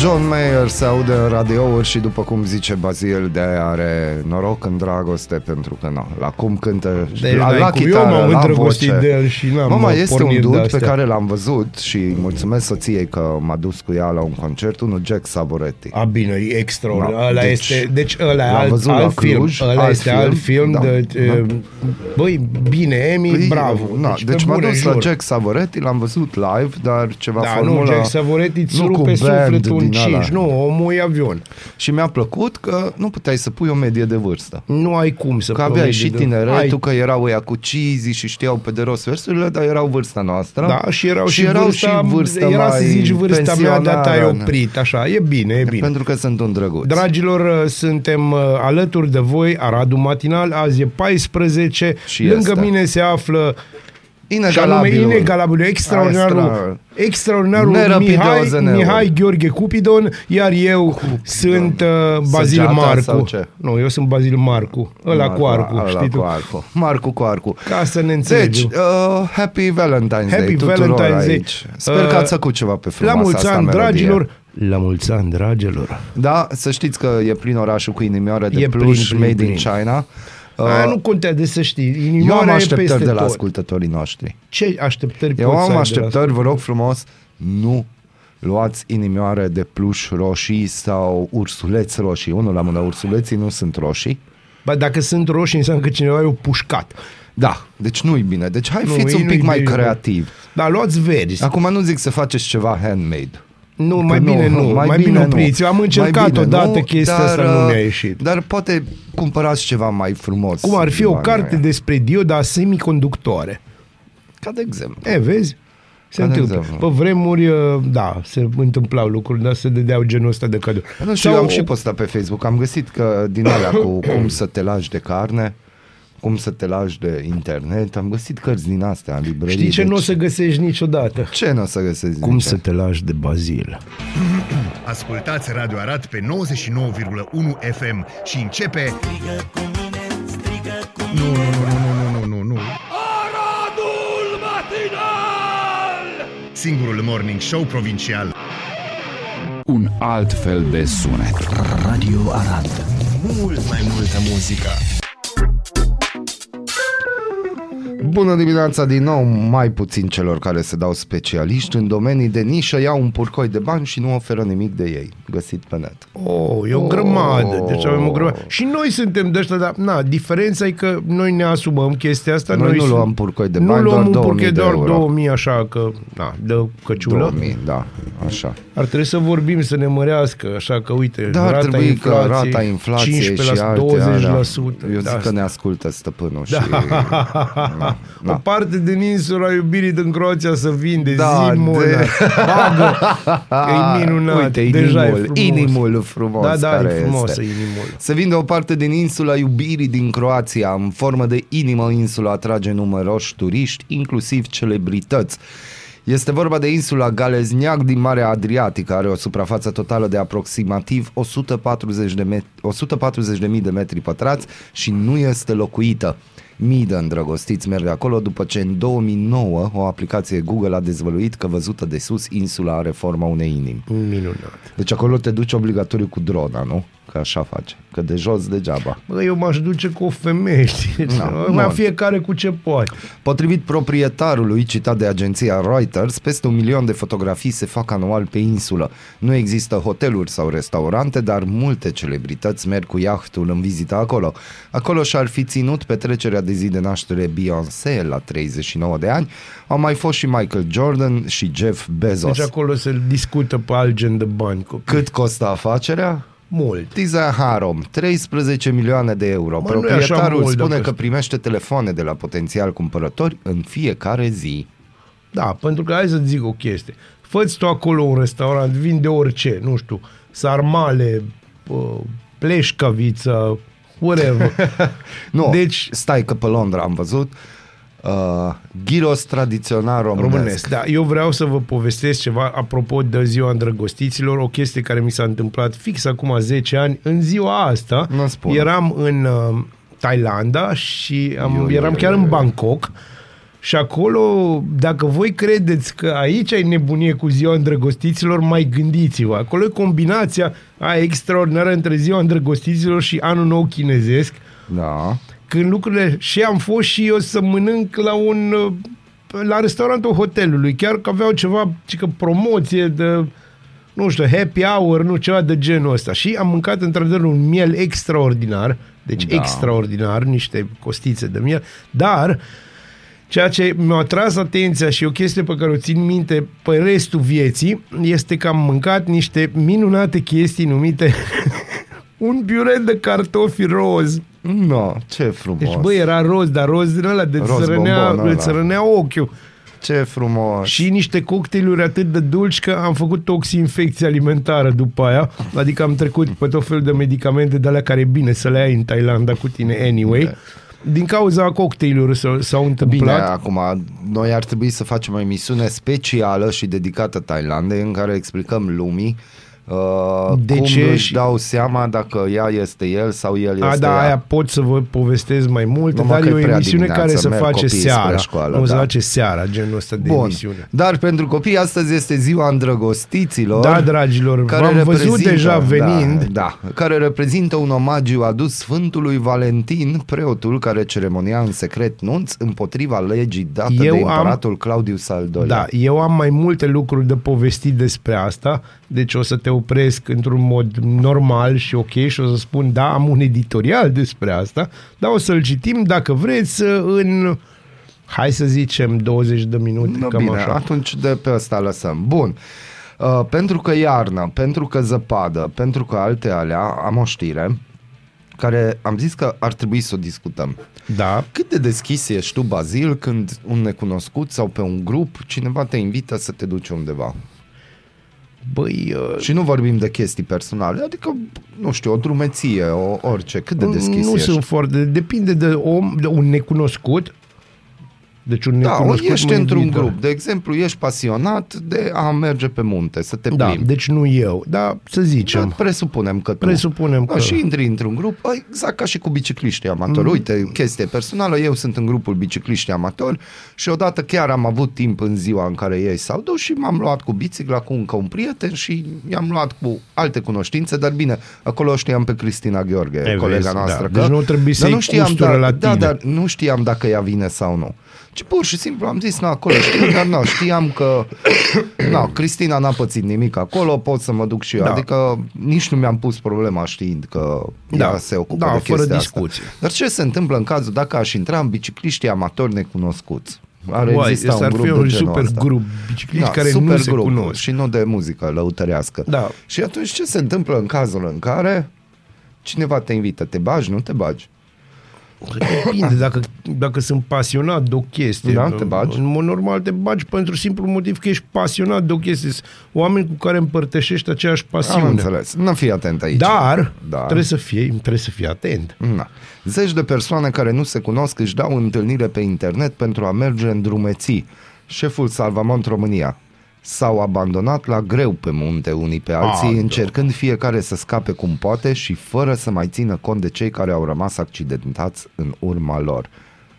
John Mayer se aude în radiouri și după cum zice Bazil de are noroc în dragoste pentru că nu, la cum cântă Deci, la, n-ai la cum. chitară, Eu m-am la îndrăgostit voce. de el și n-am Mama, este un porniri dude pe de-astea. care l-am văzut și îi mulțumesc soției că m-a dus cu ea la un concert, unul Jack Savoretti. A, bine, e extraordinar. Da, ăla deci, este, deci ăla e l-am alt, văzut la alt film. Cluj, Ăla alt este film, alt film da, de... da. e, Băi, bine, Emi, Păi, bravo. Na, pe deci m-a bune, dus la jur. Jack Savoretti, l-am văzut live, dar ceva Da, formulă... nu, Jack Savoretti îți nu cu rupe band sufletul în din ăla. 5. Nu, omul e avion. Și mi-a plăcut că nu puteai să pui o medie de vârstă. Nu ai cum să Că aveai promegi și de- tineretul, Ai- că erau ăia cu cheesy și știau pe de rost versurile, dar erau vârsta noastră. Da, și erau și, erau vârsta, și vârsta era mai să zici vârsta mea, dar te-ai pensionară. oprit, așa, e bine, e bine. Pentru că sunt un drăguț. Dragilor, uh, suntem uh, alături de voi, Aradul Matinal, azi e 14, Și lângă este. mine se află și anume Inegalabilul. inegalabilul, extraordinarul, Extra- extraordinarul Nerăpit de Mihai, OZN-ul. Mihai Gheorghe Cupidon, iar eu sunt uh, Bazil Săgeata sau Marcu. ce? Nu, eu sunt Bazil Marcu, ăla Marcu, cu arcu, ăla știi cu tu? arcu. Marcu cu arcu. Ca să ne Deci, înțelegem. uh, Happy Valentine's Happy Day tuturor Valentine's Day. aici. Sper Uh, că ați făcut ceva pe La frumoasa mulți asta ani, melodie. dragilor! La mulți ani, dragilor! Da, să știți că e plin orașul cu inimioare de E plin, pluș plin, made plin. in China. Uh, Aia nu contează să știi. eu am Inimioara e așteptări peste de la tot. ascultătorii noștri. Ce așteptări Eu poți să am ai de la așteptări, vă rog frumos, nu luați inimioare de pluș roșii sau ursuleți roșii. Unul la mână, ursuleții nu sunt roșii. Ba, dacă sunt roșii, înseamnă că cineva i-a pușcat. Da, deci nu-i bine. Deci hai Nu, fiți ei un pic nu-i mai bine. creativ. Dar luați verzi. Acum nu zic să faceți ceva handmade. Nu, Că mai bine nu, mai, bine opriți. Eu am Mai încercat bine odată nu, chestia dar, asta, nu uh, mi-a ieșit. Dar poate cumpărați ceva mai frumos. Cum ar fi o banii carte aia. despre dioda semiconductoare. Ca de exemplu. E, vezi? Se Ca de întâmplă. exemplu. Pe vremuri, uh, da, se întâmplau lucruri, dar se dădeau genul ăsta de cadou. Nu știu, Sau eu am o- și postat pe Facebook. Am găsit că din alea cu cum să te lași de carne, cum să te lași de internet, am găsit cărți din astea în librării. Știi ce deci... nu o să găsești niciodată? Ce nu o să găsești? Cum zice? să te lași de bazil. Ascultați Radio Arat pe 99,1 FM și începe... Nu, nu, nu, nu, nu, nu, nu. Aradul Matinal! Singurul morning show provincial. un alt fel de sunet. Radio Arad. Mult mai multă muzică. Bună dimineața din nou, mai puțin celor care se dau specialiști în domenii de nișă iau un purcoi de bani și nu oferă nimic de ei, găsit pe net. Oh, e o grămadă. Deci avem o grămadă. Și noi suntem de ăștia, dar na, diferența e că noi ne asumăm chestia asta. Noi nu sunt- luăm purcoi de nu bani, luăm doar un 2000 purchet de doar euro. 2000, așa că, na, de căciulă. 2000, da, așa. Ar trebui să vorbim, să ne mărească, așa că, uite, Da, ar rata trebui că inflației, rata inflației 15%, și alte 20%. alea. Eu zic da, că ne ascultă stăpânul și... O parte din insula iubirii din Croația să vinde, Da, zi mână, de- bagă, că e minunat, Uite, deja inimul, e frumos. inimul frumos Da, da, care e frumos este. inimul. Se vinde o parte din insula iubirii din Croația. În formă de inimă, insula atrage numeroși turiști, inclusiv celebrități. Este vorba de insula Galezniac din Marea Adriatică, are o suprafață totală de aproximativ 140 de, met- 140.000 de metri pătrați și nu este locuită. Mii de îndrăgostiți merg acolo după ce în 2009 o aplicație Google a dezvăluit că văzută de sus insula are forma unei inimi. Minunat. Deci acolo te duci obligatoriu cu drona, nu? Că așa face. Că de jos degeaba. Bă, eu m-aș duce cu o femeie, știi? Da, Mai bun. fiecare cu ce poate. Potrivit proprietarului citat de agenția Reuters, peste un milion de fotografii se fac anual pe insulă. Nu există hoteluri sau restaurante, dar multe celebrități merg cu iahtul în vizită acolo. Acolo și-ar fi ținut petrecerea de zi de naștere Beyoncé la 39 de ani. Au mai fost și Michael Jordan și Jeff Bezos. Deci acolo se discută pe alt gen de bani. Copii. Cât costă afacerea? Mult. Tiza Harom, 13 milioane de euro. Mă, nu e așa Proprietarul mult spune dacă- că primește telefoane de la potențial cumpărători în fiecare zi. Da, pentru că hai să zic o chestie. Fă-ți tu acolo un restaurant, vinde orice, nu știu, sarmale, pă, pleșcaviță, whatever. Nu, Deci- deci, stai că pe Londra am văzut uh, gyros tradițional românesc. românesc. Da, eu vreau să vă povestesc ceva apropo de ziua îndrăgostiților, o chestie care mi s-a întâmplat fix acum 10 ani. În ziua asta Nu spune. eram în uh, Thailanda și am, Iu, iu, eram iu, chiar iu, în iu. Bangkok Și acolo, dacă voi credeți că aici ai nebunie cu ziua îndrăgostiților, mai gândiți-vă. Acolo e combinația aia extraordinară între ziua îndrăgostiților și anul nou chinezesc, Da. Când lucrurile... Și am fost și eu să mănânc la un... uh, la restaurantul hotelului, chiar că aveau ceva, ci că promoție de nu știu, happy hour, nu, ceva de genul ăsta. Și am mâncat într-adevăr un miel extraordinar, deci Da. da. extraordinar, niște costițe de miel, dar ceea ce mi-a atras atenția și o chestie pe care o țin minte pe restul vieții este că am mâncat niște minunate chestii numite un piure de cartofi roz. No, ce frumos. Deci, băi, era roz, dar roz din ăla de Roz îți rănea, bombon ăla. îți rănea ochiul. Ce frumos. Și niște cocktailuri atât de dulci că am făcut toxinfecție alimentară după aia. Adică am trecut pe tot felul de medicamente de alea care e bine să le ai în Thailanda cu tine anyway. Din cauza cocktailuri s-au, s-au Bine, întâmplat. acum, noi ar trebui să facem o emisiune specială și dedicată Thailandei în care explicăm lumii uh, De cum ce își și- dau seama dacă ea este el sau el este A, da, ea. aia pot să vă povestesc mai multe, Numai dar că e e o prea emisiune dimineață, care se merg face copiii spre seara. școală, nu se da. face seara, genul ăsta de Bun, emisiune. dar pentru copii astăzi este ziua îndrăgostiților. Da, dragilor, v-am văzut reprezintă- deja venind. Da, da, care reprezintă un omagiu adus Sfântului Valentin, preotul care ceremonia în secret nunți împotriva legii dată Eu de am- împăratul Claudius al II-lea. Da, eu am mai multe lucruri de povestit despre asta, deci o să te opresc într-un mod normal și ok și o să spun, da, am un editorial despre asta, dar o să-l citim, dacă vreți, în, hai să zicem, 20 de minute, No, cam bine, așa. atunci de pe ăsta lăsăm. Bun. Uh, pentru că iarnă, pentru că zăpadă, pentru că alte alea, am o știre care am zis că ar trebui să o discutăm. Da, Cât de deschis ești tu, Bazil, când un necunoscut sau pe un grup, cineva te invită să te duci undeva? Băi, uh, Și nu vorbim de chestii personale, adică, nu știu, o drumeție, o, orice, cât de deschis nu ești? sunt foarte, depinde de om, de un necunoscut, deci un Da, o, necunoscut ești mă într-un invită. grup. De exemplu, ești pasionat de a merge pe munte, să te Da, plimbi. deci nu eu, dar să zicem. Da, presupunem că tu. Presupunem da, că- Și intri într-un grup, bă, exact ca și cu bicicliștii amatori. Mm. Uite, chestie personală, eu sunt în grupul bicicliștii amatori și odată chiar am avut timp în ziua în care ei s-au dus și m-am luat cu bicicla cu încă un prieten și i-am luat cu alte cunoștințe, dar bine, acolo o știam pe Cristina Gheorghe, E, colega vezi, noastră. da. Deci nu trebuie dar să-i custură da, la da, tine. dar nu știam dacă ea vine sau nu. Ci pur și simplu am zis, na, acolo știu, dar nu, știam că na, Cristina n-a pățit nimic acolo, pot să mă duc și eu. Da. Adică nici nu mi-am pus problema știind că Da. ea se ocupă Da, de fără chestia discuție. Asta. Dar ce se întâmplă în cazul dacă aș intra în bicicliștii amatori necunoscuți? Ar Uai, exista ăsta un ar grup fi de un genul super ăsta. grup bicicliști Da, care super nu se grup cunosc. Și nu de muzică lăutărească. Da. Și atunci ce se întâmplă în cazul în care cineva te invită? Te bagi, nu te bagi? Depinde, dacă, dacă sunt pasionat de o chestie. Da, te bagi. În mod normal te bagi pentru simplu motiv că ești pasionat de o chestie. Sunt oameni cu care împărtășești aceeași Am pasiune. înțeles. Nu fii atent aici. Dar Da. trebuie, să fie, trebuie să fii atent. Na. Zeci de persoane care nu se cunosc își dau întâlnire pe internet pentru a merge în drumeții. Șeful Salvamont România s-au abandonat la greu pe munte unii pe alții, Ah, da. încercând fiecare să scape cum poate și fără să mai țină cont de cei care au rămas accidentați în urma lor.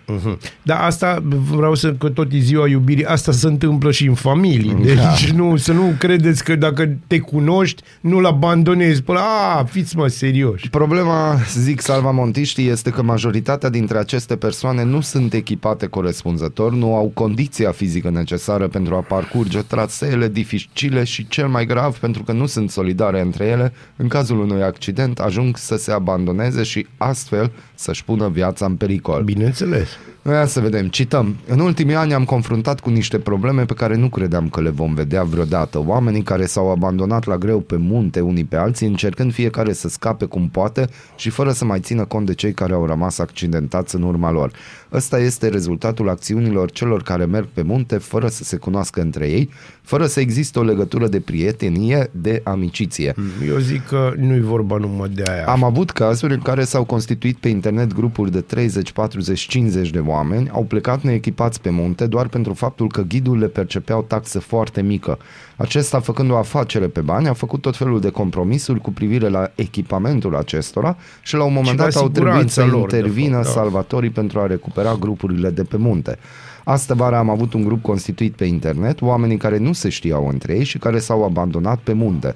Uh-huh. Dar asta vreau să, că tot e ziua iubirii, asta se întâmplă și în familie. Deci Da. nu, să nu credeți că dacă te cunoști, nu-l abandonezi. Până, a, fiți mă serioși. Problema, zic salvamontiștii, este că majoritatea dintre aceste persoane nu sunt echipate corespunzător, nu au condiția fizică necesară pentru a parcurge traseele dificile și cel mai grav pentru că nu sunt solidare între ele, în cazul unui accident ajung să se abandoneze și astfel să-și pună viața în pericol. Bineînțeles. Ia să vedem, cităm. În ultimii ani am confruntat cu niște probleme pe care nu credeam că le vom vedea vreodată. Oamenii care s-au abandonat la greu pe munte unii pe alții, încercând fiecare să scape cum poate și fără să mai țină cont de cei care au rămas accidentați în urma lor. Ăsta este rezultatul acțiunilor celor care merg pe munte fără să se cunoască între ei, fără să existe o legătură de prietenie, de amiciție. Eu zic că nu-i vorba numai de aia. Am avut cazuri în care s-au constituit pe internet grupuri de 30, 40, 50 50 de oameni au plecat neechipați pe munte doar pentru faptul că ghidul le percepeau taxă foarte mică. Acesta, făcând o afacere pe bani, a făcut tot felul de compromisuri cu privire la echipamentul acestora și la un moment Și la dat au trebuit siguranța să lor, de intervină fapt, da. salvatorii pentru a recupera grupurile de pe munte. Astă vară am avut un grup constituit pe internet, oamenii care nu se știau între ei și care s-au abandonat pe munte.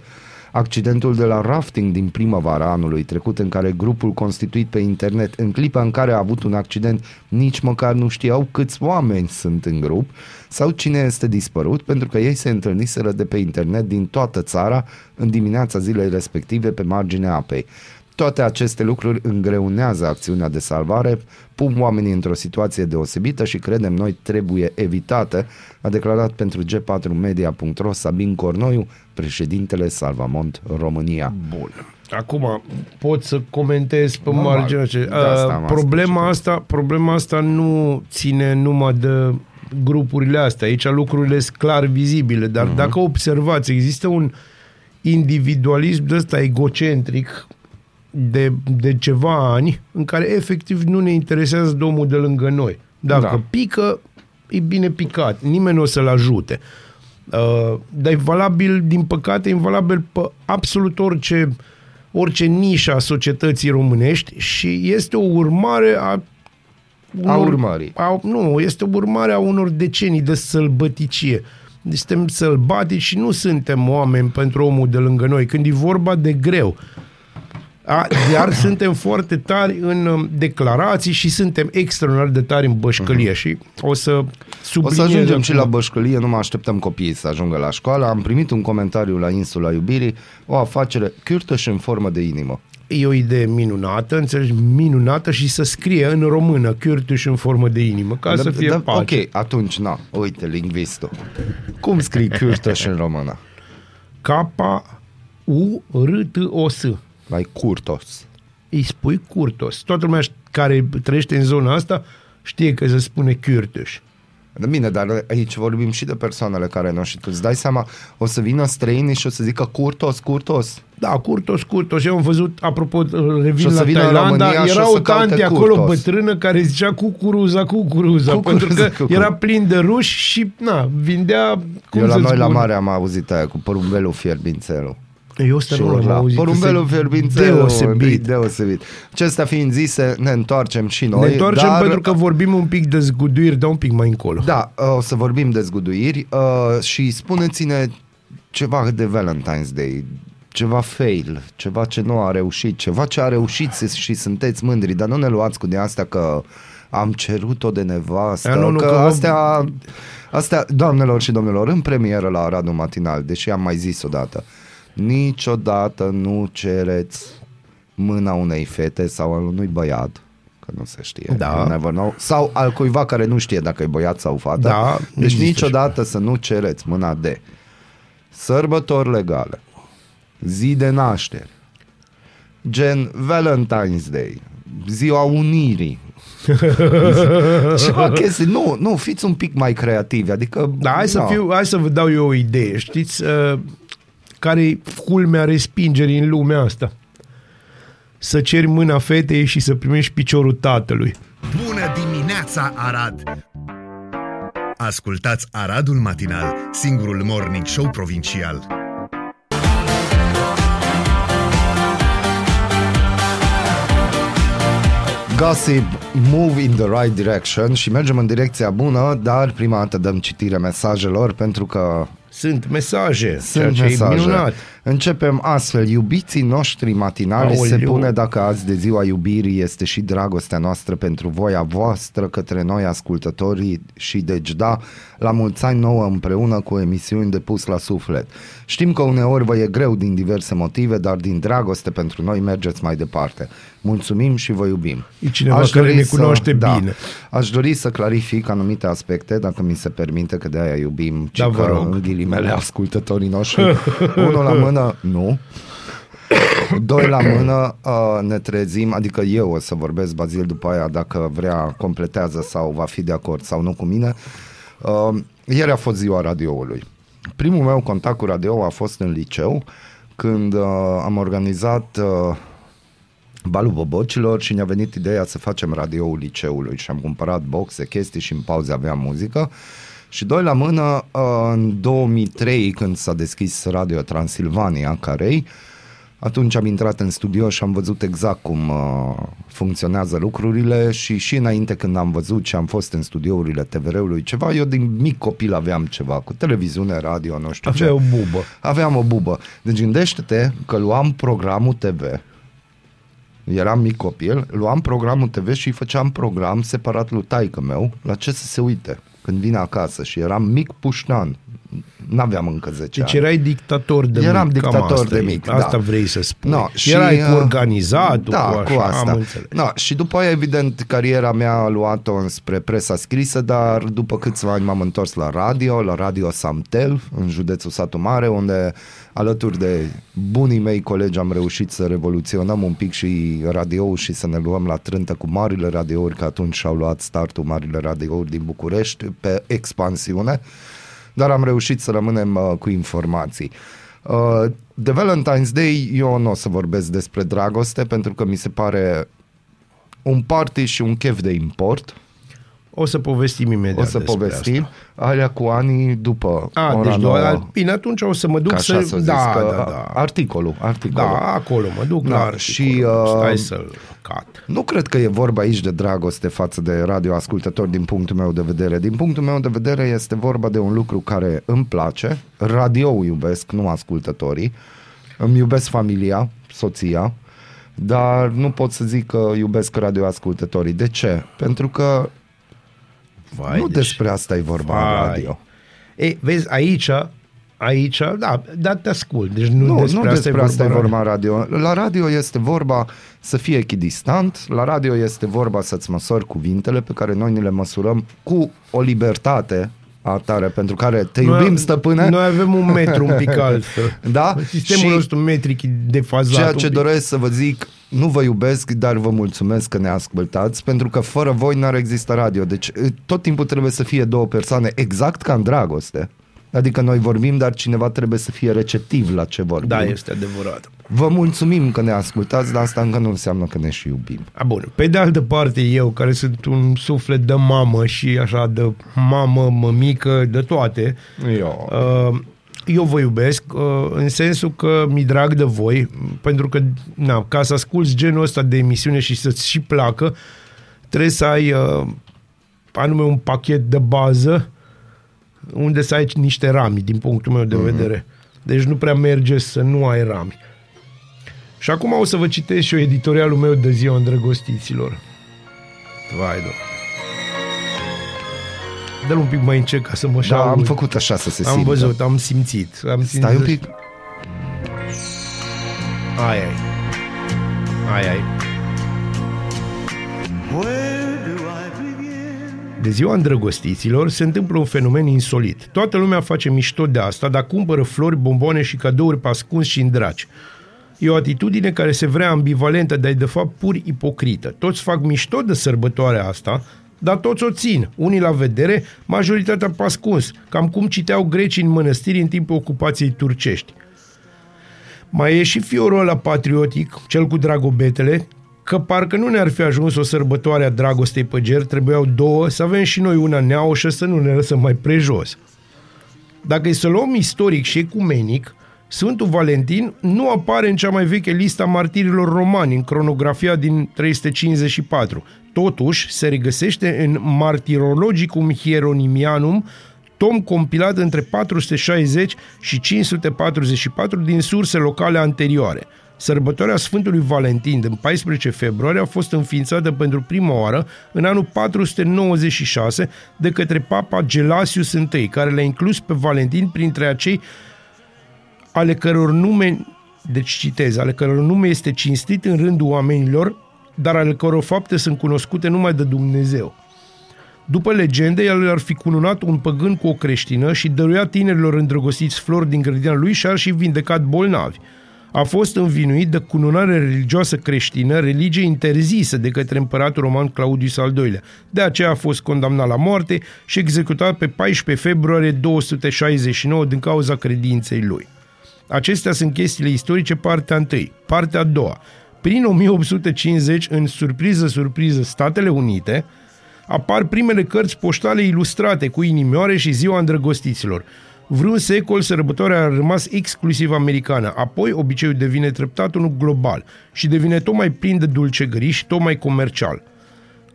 Accidentul de la rafting din primăvara anului trecut în care grupul constituit pe internet în clipa în care a avut un accident nici măcar nu știau câți oameni sunt în grup sau cine este dispărut pentru că ei se întâlniseră de pe internet din toată țara în dimineața zilei respective pe marginea apei. Toate aceste lucruri îngreunează acțiunea de salvare, pun oamenii într-o situație deosebită și credem noi trebuie evitate, a declarat pentru G4media.ro Sabin Cornoiu, președintele Salvamont România. Bun. Acum pot să comentez pe Normal. marginea ce. De asta am Uh, problema spus. asta, problema asta nu ține numai de grupurile astea. Aici lucrurile sunt clar vizibile, dar uh-huh. dacă observați, există un individualism de ăsta egocentric de, de ceva ani în care efectiv nu ne interesează de omul de lângă noi. Dacă Da. da. pică, e bine picat. Nimeni nu o să-l ajute. Uh, dar e valabil, din păcate, e valabil pe absolut orice, orice nișă a societății românești și este o urmare a A urmării. A, nu, este o urmare a unor decenii de sălbăticie. Deci suntem sălbatici și nu suntem oameni pentru omul de lângă noi. Când e vorba de greu. A, iar suntem foarte tari în um, declarații și suntem extraordinar de tari în bășcălie și o să O subliniez să ajungem acum. și la bășcălie, nu mai așteptăm copiii să ajungă la școală. Am primit un comentariu la Insula Iubirii, o afacere cârtăș în formă de inimă. E o idee minunată, înțelegi, minunată și să scrie în română Cârtuș în formă de inimă, ca să fie pace. ok, atunci, na, uite, lingvistul. Cum scrii cârtăș în română? K-U-R-T-O-S. Mai curtos. Îi spui curtos. Toată lumea care trăiește în zona asta știe că se spune Cârtuș. Bine, dar aici vorbim și de persoanele care nu și tu îți dai seama, o să vină străinii și o să zică curtos, curtos. Da, curtos, curtos. Eu am văzut, apropo, Și revin o să la vină în Thailanda, România și era o să o caute tante acolo curtos. bătrână care zicea cucuruza, cucuruza, Cucuruza, pentru că cucuruza. era plin de ruși și, na, vindea, cum Eu la să noi la spun, mare am auzit aia cu porumbelul fierbințelul. Eu ăsta Și nu l-am urla, auzit. Porumbelul Este fierbințelul. Deosebit. e Deosebit. Acestea fiind zise, ne întoarcem și noi. Ne întoarcem dar, pentru că vorbim un pic de zguduiri, dar un pic mai încolo. Da, o să vorbim de zguduiri uh, și spuneți-ne ceva de Valentine's Day, ceva fail, ceva ce nu a reușit, ceva ce a reușit și sunteți mândri, dar nu ne luați cu de astea că am cerut-o de nevastă, A, nu, nu, că, că vă- astea, astea, doamnelor și domnilor, în premieră la Aradul Matinal, deși am mai zis odată, niciodată nu cereți mâna unei fete sau al unui băiat, că nu se știe, Da. you never know, sau al cuiva care nu știe dacă e băiat sau fată. Da, deci există niciodată să nu cereți mâna de sărbători legale, zi de naștere, gen Valentine's Day, ziua unirii, ceva chestii. Nu, nu, fiți un pic mai creativi, adică... Da, hai să, na. fiu, hai să vă dau eu o idee. Știți uh, care e culmea respingerii în lumea asta? Să ceri mâna fetei și să primești piciorul tatălui. Bună dimineața, Arad! Ascultați Aradul Matinal, singurul morning show provincial. Gossip move in the right direction și mergem în direcția bună, dar prima dată dăm citire mesajelor pentru că Sunt mesaje, sunt ceea ce e mesaje. minunat. Începem astfel. Iubiții noștri matinali se Aoleu. pune dacă azi de ziua iubirii este și dragostea noastră pentru voia voastră către noi ascultătorii și deci da, la mulți ani nouă împreună cu emisiuni de pus la suflet. Știm că uneori vă e greu din diverse motive, dar din dragoste pentru noi mergeți mai departe. Mulțumim și vă iubim. E cineva care dori ne cunoaște bine. Aș dori să clarific anumite aspecte, dacă mi se permite, că de aia iubim, ci Da, vă că rog. în ghilimele ascultătorii noștri. Unul la mână, nu. Doi la mână uh, ne trezim, adică eu o să vorbesc, Bazil, după aia, dacă vrea, completează sau va fi de acord sau nu cu mine. Uh, ieri a fost ziua radioului. Primul meu contact cu radio a fost în liceu, când uh, am organizat uh, balul bobocilor și ne-a venit ideea să facem radioul liceului și am cumpărat boxe, chestii și în pauze aveam muzică. Și doi la mână, uh, în 2003, când s-a deschis Radio Transilvania, Carei, atunci am intrat în studio și am văzut exact cum uh, funcționează lucrurile și și înainte când am văzut ce am fost în studiourile TVR-ului ceva, eu din mic copil aveam ceva cu televiziune, radio, nu știu Avea ce. o bubă. Aveam o bubă. Deci gândește-te că luam programul TV, eram mic copil, luam programul TV și îi făceam program separat lui taică meu la ce să se uite când vine acasă și eram mic pușnan. N-aveam încă 10 Deci ani. erai dictator de Eram mic. cam dictator asta de e. mic, Asta da. vrei să spui. No, și Erai cu uh, organizatul, da, cu, așa, cu asta. am înțeles. No, și după aia, evident, cariera mea a luat-o înspre presa scrisă, dar după câțiva ani m-am întors la radio, la Radio Samtel, în județul Satu Mare, unde alături de bunii mei colegi am reușit să revoluționăm un pic și radioul și să ne luăm la trântă cu marile radiouri, că atunci și-au luat startul marile radiouri din București pe expansiune dar am reușit să rămânem uh, cu informații. Uh, de Valentine's Day eu nu o să vorbesc despre dragoste pentru că mi se pare un party și un chef de import. O să povestim imediat o să despre povestim. Asta. Alea cu anii după A, ora deci nouă, doar, bine, atunci o să mă duc ca să... așa să zic, da, că da, da. articolul, articolul. Da, acolo mă duc Da, la articol. și, uh, Stai să-l cat. Nu cred că e vorba aici de dragoste față de radioascultători din punctul meu de vedere. Din punctul meu de vedere este vorba de un lucru care îmi place. Radio iubesc, nu ascultătorii. Îmi iubesc familia, soția, dar nu pot să zic că iubesc radioascultătorii. De ce? Pentru că Vai, nu deci- despre asta e vorba în Vai. radio. Ei, vezi, aici, aici, da, da, te ascult. Deci nu, Nu, despre, nu asta, despre asta e vorba. vorba în radio. La radio este vorba să fie echidistant, la radio este vorba să-ți măsori cuvintele pe care noi ni le măsurăm cu o libertate a tare pentru care te Noi- iubim, stăpâne. Noi avem un metru un pic altfel. Da? Sistemul Și- nostru metric e defazat. Ceea un ce pic. doresc să vă zic, nu vă iubesc, dar vă mulțumesc că ne ascultați, pentru că fără voi n-ar exista radio. Deci tot timpul trebuie să fie două persoane, exact ca în dragoste. Adică noi vorbim, dar cineva trebuie să fie receptiv la ce vorbim. Da, este adevărat. Vă mulțumim că ne ascultați, dar asta încă nu înseamnă că ne și iubim. A, bun. Pe de altă parte, eu, care sunt un suflet de mamă și așa de mamă, mămică, de toate, Eu. uh, eu vă iubesc uh, în sensul că mi drag de voi, pentru că, na, ca să asculți genul ăsta de emisiune și să-ți și placă, trebuie să ai uh, anume un pachet de bază unde să ai niște rami, din punctul meu de vedere. Deci nu prea merge să nu ai rami. Și acum o să vă citesc și eu editorialul meu de ziua îndrăgostiților. Vai, do. Dă-l un pic mai încet ca să mă Da, am șaud. făcut așa să se Am simtă. văzut, am simțit. Am simțit. Stai un pic. Ai, ai. Ai, ai. De ziua îndrăgostiților se întâmplă un fenomen insolit. Toată lumea face mișto de asta, dar cumpără flori, bomboane și cadouri pe ascuns și în draci. E o atitudine care se vrea ambivalentă, dar e de fapt pur ipocrită. Toți fac mișto de sărbătoarea asta, dar toți o țin. Unii la vedere, majoritatea pe ascuns, cam cum citeau grecii în mănăstiri în timpul ocupației turcești. Mai e și fiorul ăla patriotic, cel cu dragobetele, că parcă nu ne-ar fi ajuns o sărbătoare a dragostei pe ger, trebuiau două, să avem și noi una neaușă să nu ne lăsăm mai prejos. Dacă e să luăm istoric și ecumenic, Sfântul Valentin nu apare în cea mai veche listă a martirilor romani, în cronografia din 354. Totuși, se regăsește în Martirologicum Hieronimianum, tom compilat între 460 și 544 din surse locale anterioare. Sărbătoarea Sfântului Valentin din 14 februarie a fost înființată pentru prima oară în anul 496 de către Papa Gelasius I, care l-a inclus pe Valentin printre acei ale căror nume, deci citez, ale căror nume este cinstit în rândul oamenilor, dar ale căror fapte sunt cunoscute numai de Dumnezeu. După legende, el ar fi cununat un păgân cu o creștină și dăruia tinerilor îndrăgostiți flori din grădina lui și ar și vindecat bolnavi. A fost învinuit de cununare religioasă creștină, religie interzisă de către împăratul roman Claudius al II-lea. De aceea a fost condamnat la moarte și executat pe 14 februarie 269 din cauza credinței lui. Acestea sunt chestiile istorice, partea 1. Partea a doua. Prin 1850, în surpriză, surpriză, Statele Unite, apar primele cărți poștale ilustrate cu inimioare și ziua îndrăgostiților. Vreun secol, sărbătoarea a rămas exclusiv americană, apoi obiceiul devine treptat unul global și devine tot mai plin de dulcegării și tot mai comercial.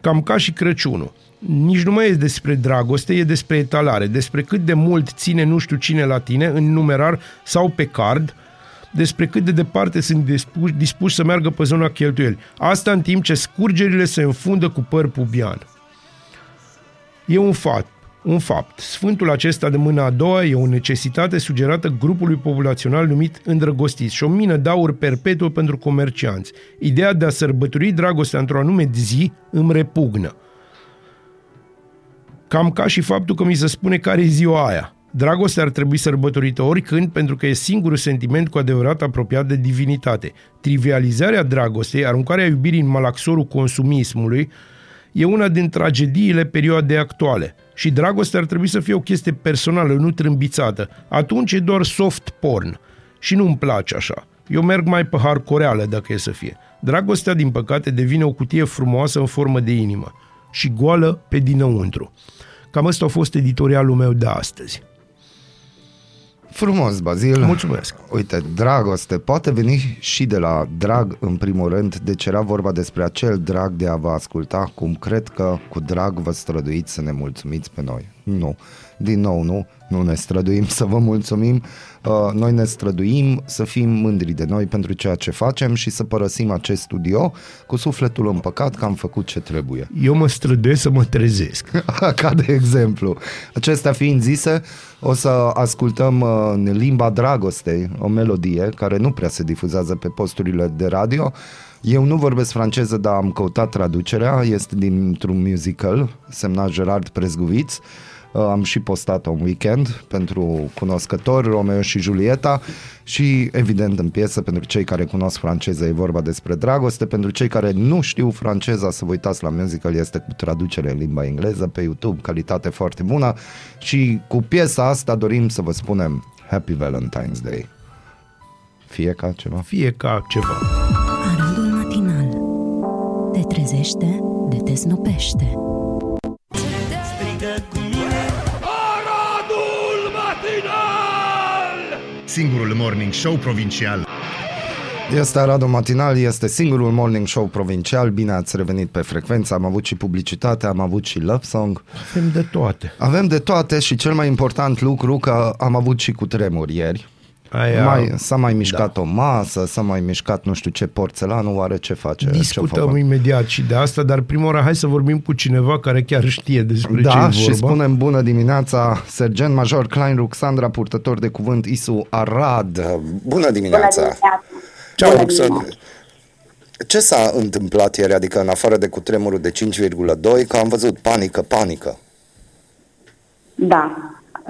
Cam ca și Crăciunul. Nici nu mai e despre dragoste, e despre etalare, despre cât de mult ține nu știu cine la tine, în numerar sau pe card, despre cât de departe sunt dispuși, dispuși să meargă pe zona cheltuieli. Asta în timp ce scurgerile se înfundă cu păr pubian. E un fapt. Un fapt. Sfântul acesta de mâna a doua e o necesitate sugerată grupului populațional numit îndrăgostiți și o mină de aur perpetuă pentru comercianți. Ideea de a sărbători dragostea într-o anume zi îmi repugnă. Cam ca și faptul că mi se spune care e ziua aia. Dragostea ar trebui sărbătorită oricând pentru că e singurul sentiment cu adevărat apropiat de divinitate. Trivializarea dragostei, aruncarea iubirii în malaxorul consumismului, e una din tragediile perioadei actuale. Și dragostea ar trebui să fie o chestie personală, nu trâmbițată. Atunci e doar soft porn. Și nu-mi place așa. Eu merg mai pe hardcoreală, dacă e să fie. Dragostea, din păcate, devine o cutie frumoasă în formă de inimă și goală pe dinăuntru. Cam ăsta a fost editorialul meu de astăzi. Frumos, Bazil. Mulțumesc. Uite, dragoste poate veni și de la drag, în primul rând, deci era vorba despre acel drag de a vă asculta, cum cred că cu drag vă străduiți să ne mulțumiți pe noi. Nu. Din nou, nu. Nu ne străduim să vă mulțumim. Uh, noi ne străduim să fim mândri de noi pentru ceea ce facem și să părăsim acest studio cu sufletul împăcat că am făcut ce trebuie. Eu mă străduiesc să mă trezesc. Ca de exemplu. Acestea fiind zise, o să ascultăm uh, în limba dragostei o melodie care nu prea se difuzează pe posturile de radio. Eu nu vorbesc franceză, dar am căutat traducerea, este dintr-un musical semnat Gerard Prezguviț. Uh, am și postat-o un weekend pentru cunoscători, Romeo și Julieta și evident în piesă pentru cei care cunosc franceză e vorba despre dragoste, pentru cei care nu știu franceza să vă uitați la musical este cu traducere în limba engleză pe YouTube, calitate foarte bună și cu piesa asta dorim să vă spunem Happy Valentine's Day. Fie ca ceva. Fie ca ceva. Aradul matinal Te trezește, de te snopește Singurul morning show provincial. Este Aradul Matinal, este singurul morning show provincial. Bine ați revenit pe frecvență. Am avut și publicitate, am avut și love song. Avem de toate. Avem de toate și cel mai important lucru că am avut și cu tremuri ieri. Aia, Mai, s-a mai mișcat da. o masă, s-a mai mișcat nu știu ce porțelanul, oare ce face? ce discutăm făcut? imediat și de asta, dar prima oară hai să vorbim cu cineva care chiar știe despre ce Da, e și vorba. spunem bună dimineața, sergent major Klein Ruxandra, purtător de cuvânt ISU Arad. Bună dimineața! Ceau, Bună Ruxandra! dimineața. Ce s-a întâmplat ieri, adică în afară de cutremurul de 5,2, că am văzut panică, panică. Da,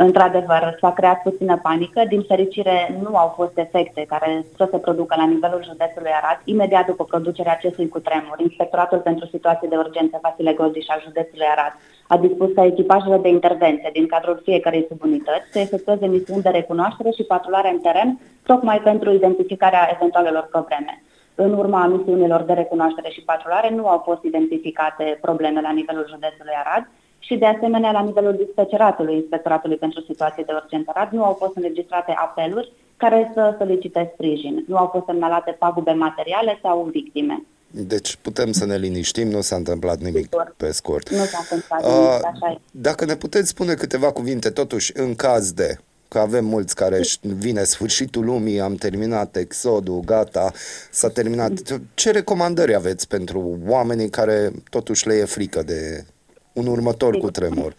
într-adevăr, s-a creat puțină panică. Din fericire, nu au fost efecte care să se producă la nivelul județului Arad. Imediat după producerea acestui cutremur, Inspectoratul pentru Situații de Urgență Vasile Goldiș al județului Arad a dispus ca echipajele de intervenție din cadrul fiecărei subunități să efectueze misiuni de recunoaștere și patrulare în teren, tocmai pentru identificarea eventualelor probleme. În urma misiunilor de recunoaștere și patrulare nu au fost identificate probleme la nivelul județului Arad și de asemenea la nivelul dispeceratului Inspectoratului pentru Situații de Urgență Arad nu au fost înregistrate apeluri care să solicite sprijin. Nu au fost semnalate pagube materiale sau victime. Deci putem să ne liniștim, nu s-a întâmplat nimic Sigur. pe scurt. Nu s-a întâmplat nimic, Uh, așa e. Dacă ne puteți spune câteva cuvinte, totuși, în caz de că avem mulți care își- vine sfârșitul lumii, am terminat exodul, gata, s-a terminat. Ce recomandări aveți pentru oamenii care totuși le e frică de un următor cu tremur?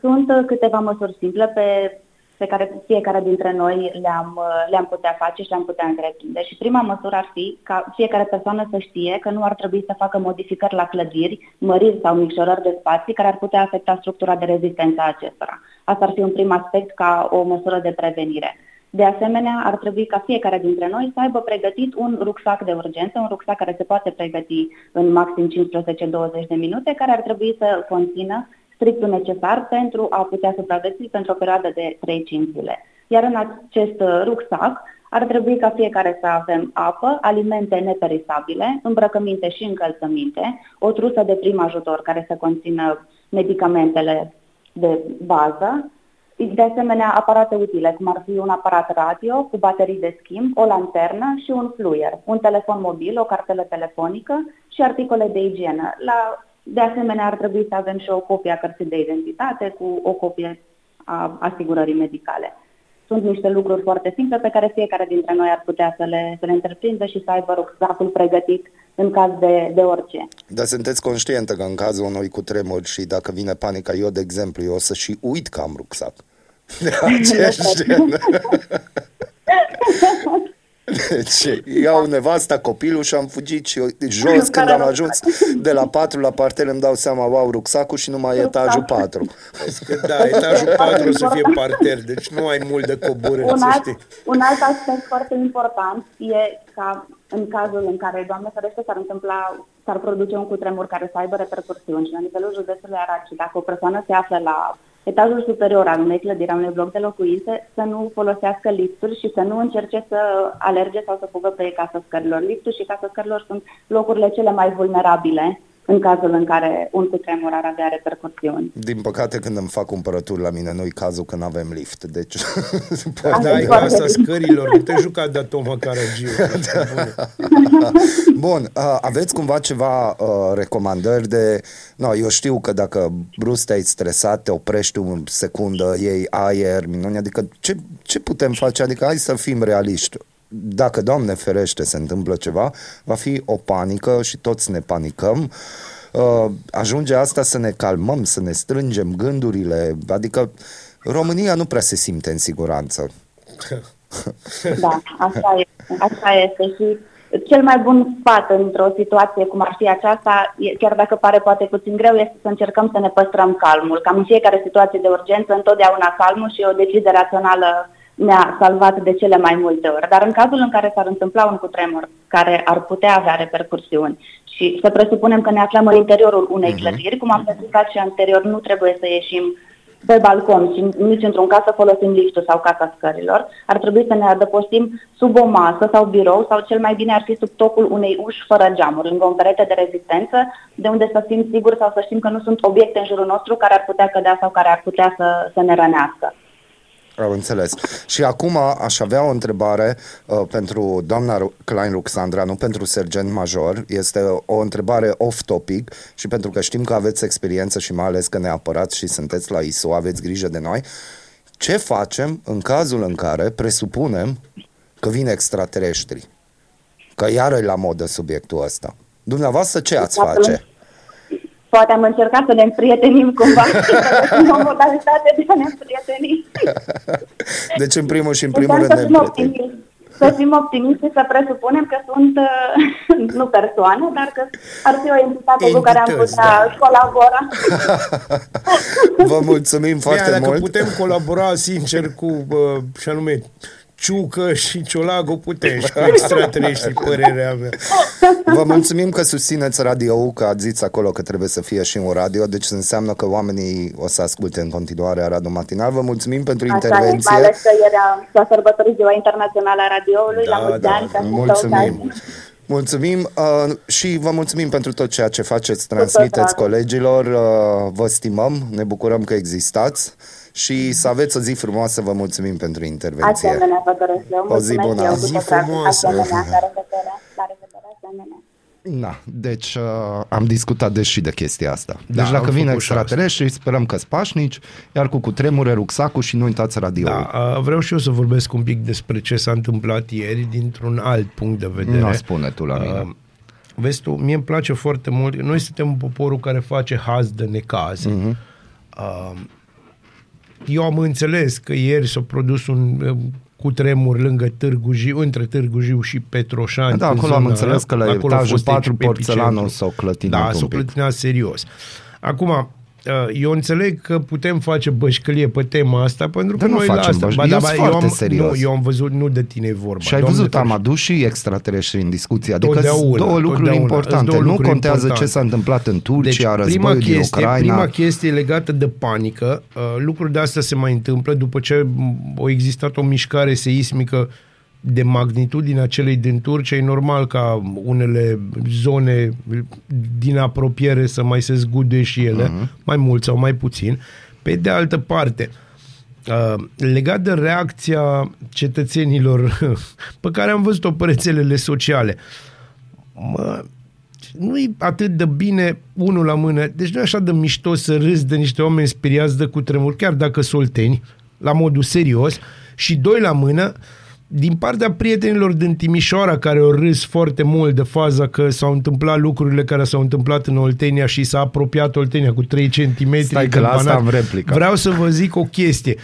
Sunt uh, câteva măsuri simple pe, pe care fiecare dintre noi le-am, uh, le-am putea face și le-am putea întreprinde. Și prima măsură ar fi ca fiecare persoană să știe că nu ar trebui să facă modificări la clădiri, măriri sau micșorări de spații care ar putea afecta structura de rezistență a acestora. Asta ar fi un prim aspect ca o măsură de prevenire. De asemenea, ar trebui ca fiecare dintre noi să aibă pregătit un rucsac de urgență, un rucsac care se poate pregăti în maxim 15-20 de minute, care ar trebui să conțină strictul necesar pentru a putea supraviețui pentru o perioadă de 3-5 zile. Iar în acest uh, rucsac ar trebui ca fiecare să avem apă, alimente neperisabile, îmbrăcăminte și încălțăminte, o trusă de prim ajutor care să conțină medicamentele de bază, de asemenea aparate utile, cum ar fi un aparat radio cu baterii de schimb, o lanternă și un fluier, un telefon mobil, o cartelă telefonică și articole de igienă. La, de asemenea, ar trebui să avem și o copie a cărții de identitate cu o copie a asigurării medicale sunt niște lucruri foarte simple pe care fiecare dintre noi ar putea să le, să le întreprindă și să aibă rucsacul pregătit în caz de, de orice. Dar sunteți conștientă că în cazul unui cutremur și dacă vine panica, eu, de exemplu, eu o să și uit că am rucsac. De aceeași gen. Deci iau nevasta, copilul și am fugit și eu, jos când am ajuns de la 4 la parter îmi dau seama, wow, rucsacul și numai etajul 4. Da, etajul 4 o să fie parter, deci nu ai mult de coborât, un alt, știi. Un alt aspect foarte important e ca în cazul în care, Doamne ferește, s-ar întâmpla, s-ar produce un cutremur care să aibă repercursiuni și la nivelul județului Arad și dacă o persoană se află la etajul superior al unei clădiri, al unui bloc de locuințe, să nu folosească liftul și să nu încerce să alerge sau să fugă pe casa scărilor. Liftul și casa scărilor sunt locurile cele mai vulnerabile în cazul în care un cutremur ar avea repercursiuni. Din păcate, când îmi fac cumpărături la mine, nu-i cazul când avem lift. Deci... da, ai casa scărilor, nu te juca de Toma Caragiu. Bun, aveți cumva ceva recomandări de... No, eu știu că dacă brusc te-ai stresat, te oprești o secundă, iei aer, minuni, adică ce, ce putem face? Adică hai să fim realiști dacă, Doamne ferește, se întâmplă ceva, va fi o panică și toți ne panicăm. Uh, ajunge asta să ne calmăm, să ne strângem gândurile, adică România nu prea se simte în siguranță. Da, așa este, așa este și cel mai bun sfat într-o situație cum ar fi aceasta, chiar dacă pare poate puțin greu, este să încercăm să ne păstrăm calmul. Cam în fiecare situație de urgență, întotdeauna calmul și o decizie rațională ne-a salvat de cele mai multe ori. Dar în cazul în care s-ar întâmpla un cutremur care ar putea avea repercursiuni și să presupunem că ne aflăm în interiorul unei uh-huh. clădiri, cum am explicat și anterior, nu trebuie să ieșim pe balcon și nici într-un caz să folosim liftul sau casa scărilor. Ar trebui să ne adăpostim sub o masă sau birou sau cel mai bine ar fi sub tocul unei uși fără geamuri, lângă o perete de rezistență, de unde să fim siguri sau să știm că nu sunt obiecte în jurul nostru care ar putea cădea sau care ar putea să, să ne rănească. Am înțeles. Și acum aș avea o întrebare uh, pentru doamna Klein Ruxandra, nu pentru sergent major. Este o întrebare off-topic și pentru că știm că aveți experiență și mai ales că ne apărați și sunteți la ISO, aveți grijă de noi. Ce facem în cazul în care presupunem că vin extraterestri? Că iară e la modă subiectul ăsta. Dumneavoastră ce ați face? Poate am încercat să ne împrietenim cumva o modalitate de a ne împrieteni. Deci în primul și în primul rând ne împrietenim. Să fim optimiști și să presupunem că sunt uh, nu persoane, dar că ar fi o entitate Entități, cu care am putea da. colabora. Vă mulțumim foarte Ia, mult. Dacă putem colabora sincer cu, uh, și anume, Ciucă și Ciolago putem și cu extraterestri, părerea mea. Vă mulțumim că susțineți radio că ați zis acolo că trebuie să fie și un radio, deci înseamnă că oamenii o să asculte în continuare Radio Matinal. Vă mulțumim pentru Așa intervenție. E, mai ales că ieri s-a sărbătorit Ziua Internațională a Radioului, da, la mulți da, ani. Mulțumim. Mulțumim uh, și vă mulțumim pentru tot ceea ce faceți, transmiteți colegilor, uh, vă stimăm, ne bucurăm că existați și să aveți o zi frumoasă, vă mulțumim pentru intervenție. Asemenea, vă doresc eu. O zi bună. O zi frumoasă. Asemenea, la revedere, la revedere, asemenea. Da, deci uh, am discutat des și de chestia asta. Da, deci dacă vine extraterestri, sperăm că spașnici, iar cu cutremure, rucsacul și nu uitați radio. Da, uh, vreau și eu să vorbesc un pic despre ce s-a întâmplat ieri dintr-un alt punct de vedere. Nu spune tu la mine. Uh, vezi tu, mie îmi place foarte mult, noi suntem poporul care face haz de necaz. Uh-huh. Uh, eu am înțeles că ieri s-a produs un cu tremur lângă Târgu Jiu, între Târgu Jiu și Petroșani. Da, acolo am înțeles că la etajul 4 porțelanul s-o clătinat Da, s-o clătinat serios. Acum, Uh, eu înțeleg că putem face bășcălie pe tema asta pentru că Dar noi nu la asta... Ba, da, ba, eu, am, serios. Nu, eu am văzut, nu de tine e vorba. Și ai văzut, am adus și extraterestri în discuție. Adică sunt două lucruri importante. Două lucruri nu contează importante. ce s-a întâmplat în Turcia, deci, războiul prima chestie, din Ucraina. Prima chestie legată de panică. Uh, lucruri de astea se mai întâmplă după ce a existat o mișcare seismică de magnitudinea celei din Turcia, e normal ca unele zone din apropiere să mai se zgude și ele, uh-huh. mai mult sau mai puțin. Pe de altă parte, uh, legat de reacția cetățenilor pe care am văzut-o pe rețelele sociale, mă, nu-i atât de bine unul la mână, deci nu e așa de mișto să râzi de niște oameni speriați de cutremur, chiar dacă solteni, la modul serios, și doi la mână, din partea prietenilor din Timișoara care au râs foarte mult de faza că s-au întâmplat lucrurile care s-au întâmplat în Oltenia și s-a apropiat Oltenia cu 3 cm Stai că la asta am replica. Vreau să vă zic o chestie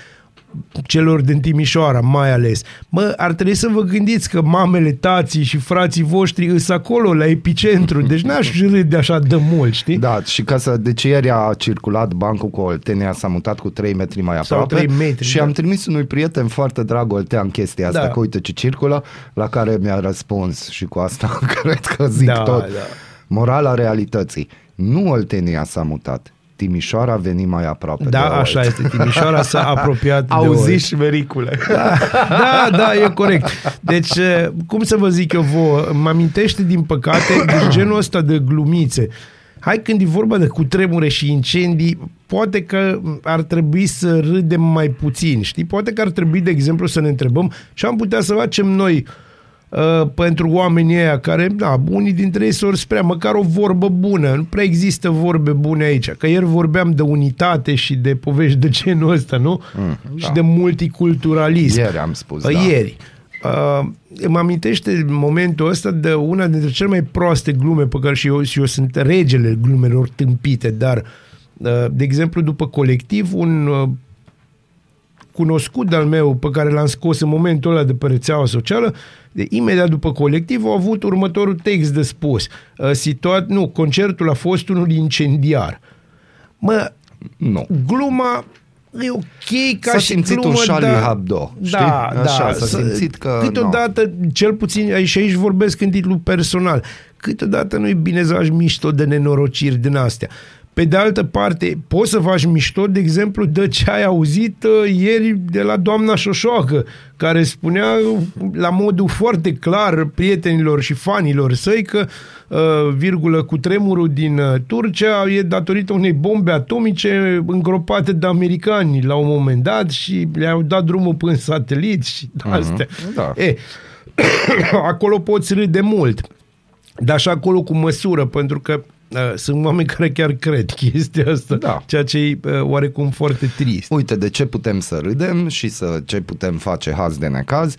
celor din Timișoara mai ales. Mă, ar trebui să vă gândiți că mamele, tații și frații voștri îs acolo, la epicentru, deci n-aș râde așa de mult, știi? Da, și ca să, deci ieri a circulat bancul cu Oltenia, s-a mutat cu 3 metri mai aproape 3 metri, și da. am trimis unui prieten foarte drag Oltean chestia asta, Da. că uite ce circulă, la care mi-a răspuns și cu asta cred că zic Da, tot. da. Morala realității. Nu Oltenia s-a mutat. Timișoara a venit mai aproape Da, de Olt. așa este. Timișoara s-a apropiat de Auzi Olt. și vericule. Da, da, e corect. Deci, eh, cum să vă zic eu vouă, mă amintește din păcate deci genul ăsta de glumițe. Hai când e vorba de cutremure și incendii, poate că ar trebui să râdem mai puțin, știi? Poate că ar trebui, de exemplu, să ne întrebăm ce am putea să facem noi uh, pentru oamenii ăia care, da, unii dintre ei s-or sprea, măcar o vorbă bună. Nu prea există vorbe bune aici. Că ieri vorbeam de unitate și de povești de genul ăsta, nu? Mm, și da. de multiculturalism. Ieri am spus, Uh, da. Ieri. Uh, îmi amintește momentul ăsta de una dintre cele mai proaste glume pe care și eu, și eu sunt regele glumelor tâmpite, dar, uh, de exemplu, după colectiv, un uh, cunoscut al meu pe care l-am scos în momentul ăla de pe rețeaua socială, de imediat după colectiv au avut următorul text de spus. Uh, Situat, nu, concertul a fost unul incendiar. Mă, Nu. gluma e ok ca S-a și simțit glumă, un Charlie dar- Hebdo, știi? Da, Așa, da. s-a să- simțit că, Câteodată, cel puțin, și aici vorbesc în titlu personal, câteodată nu e bine să faci mișto de nenorociri din astea. Pe de altă parte, poți să faci mișto, de exemplu, de ce ai auzit uh, ieri de la doamna Șoșoacă, care spunea uh, la modul foarte clar prietenilor și fanilor săi că, uh, virgulă, cu tremurul din uh, Turcia e datorită unei bombe atomice îngropate de americani la un moment dat și le-au dat drumul până în satelit și astea. da. E, acolo poți râde mult, dar și acolo cu măsură, pentru că uh, sunt oameni care chiar cred chestia asta, Da. ceea ce e uh, oarecum foarte trist. Uite de ce putem să râdem și să ce putem face haz de necaz.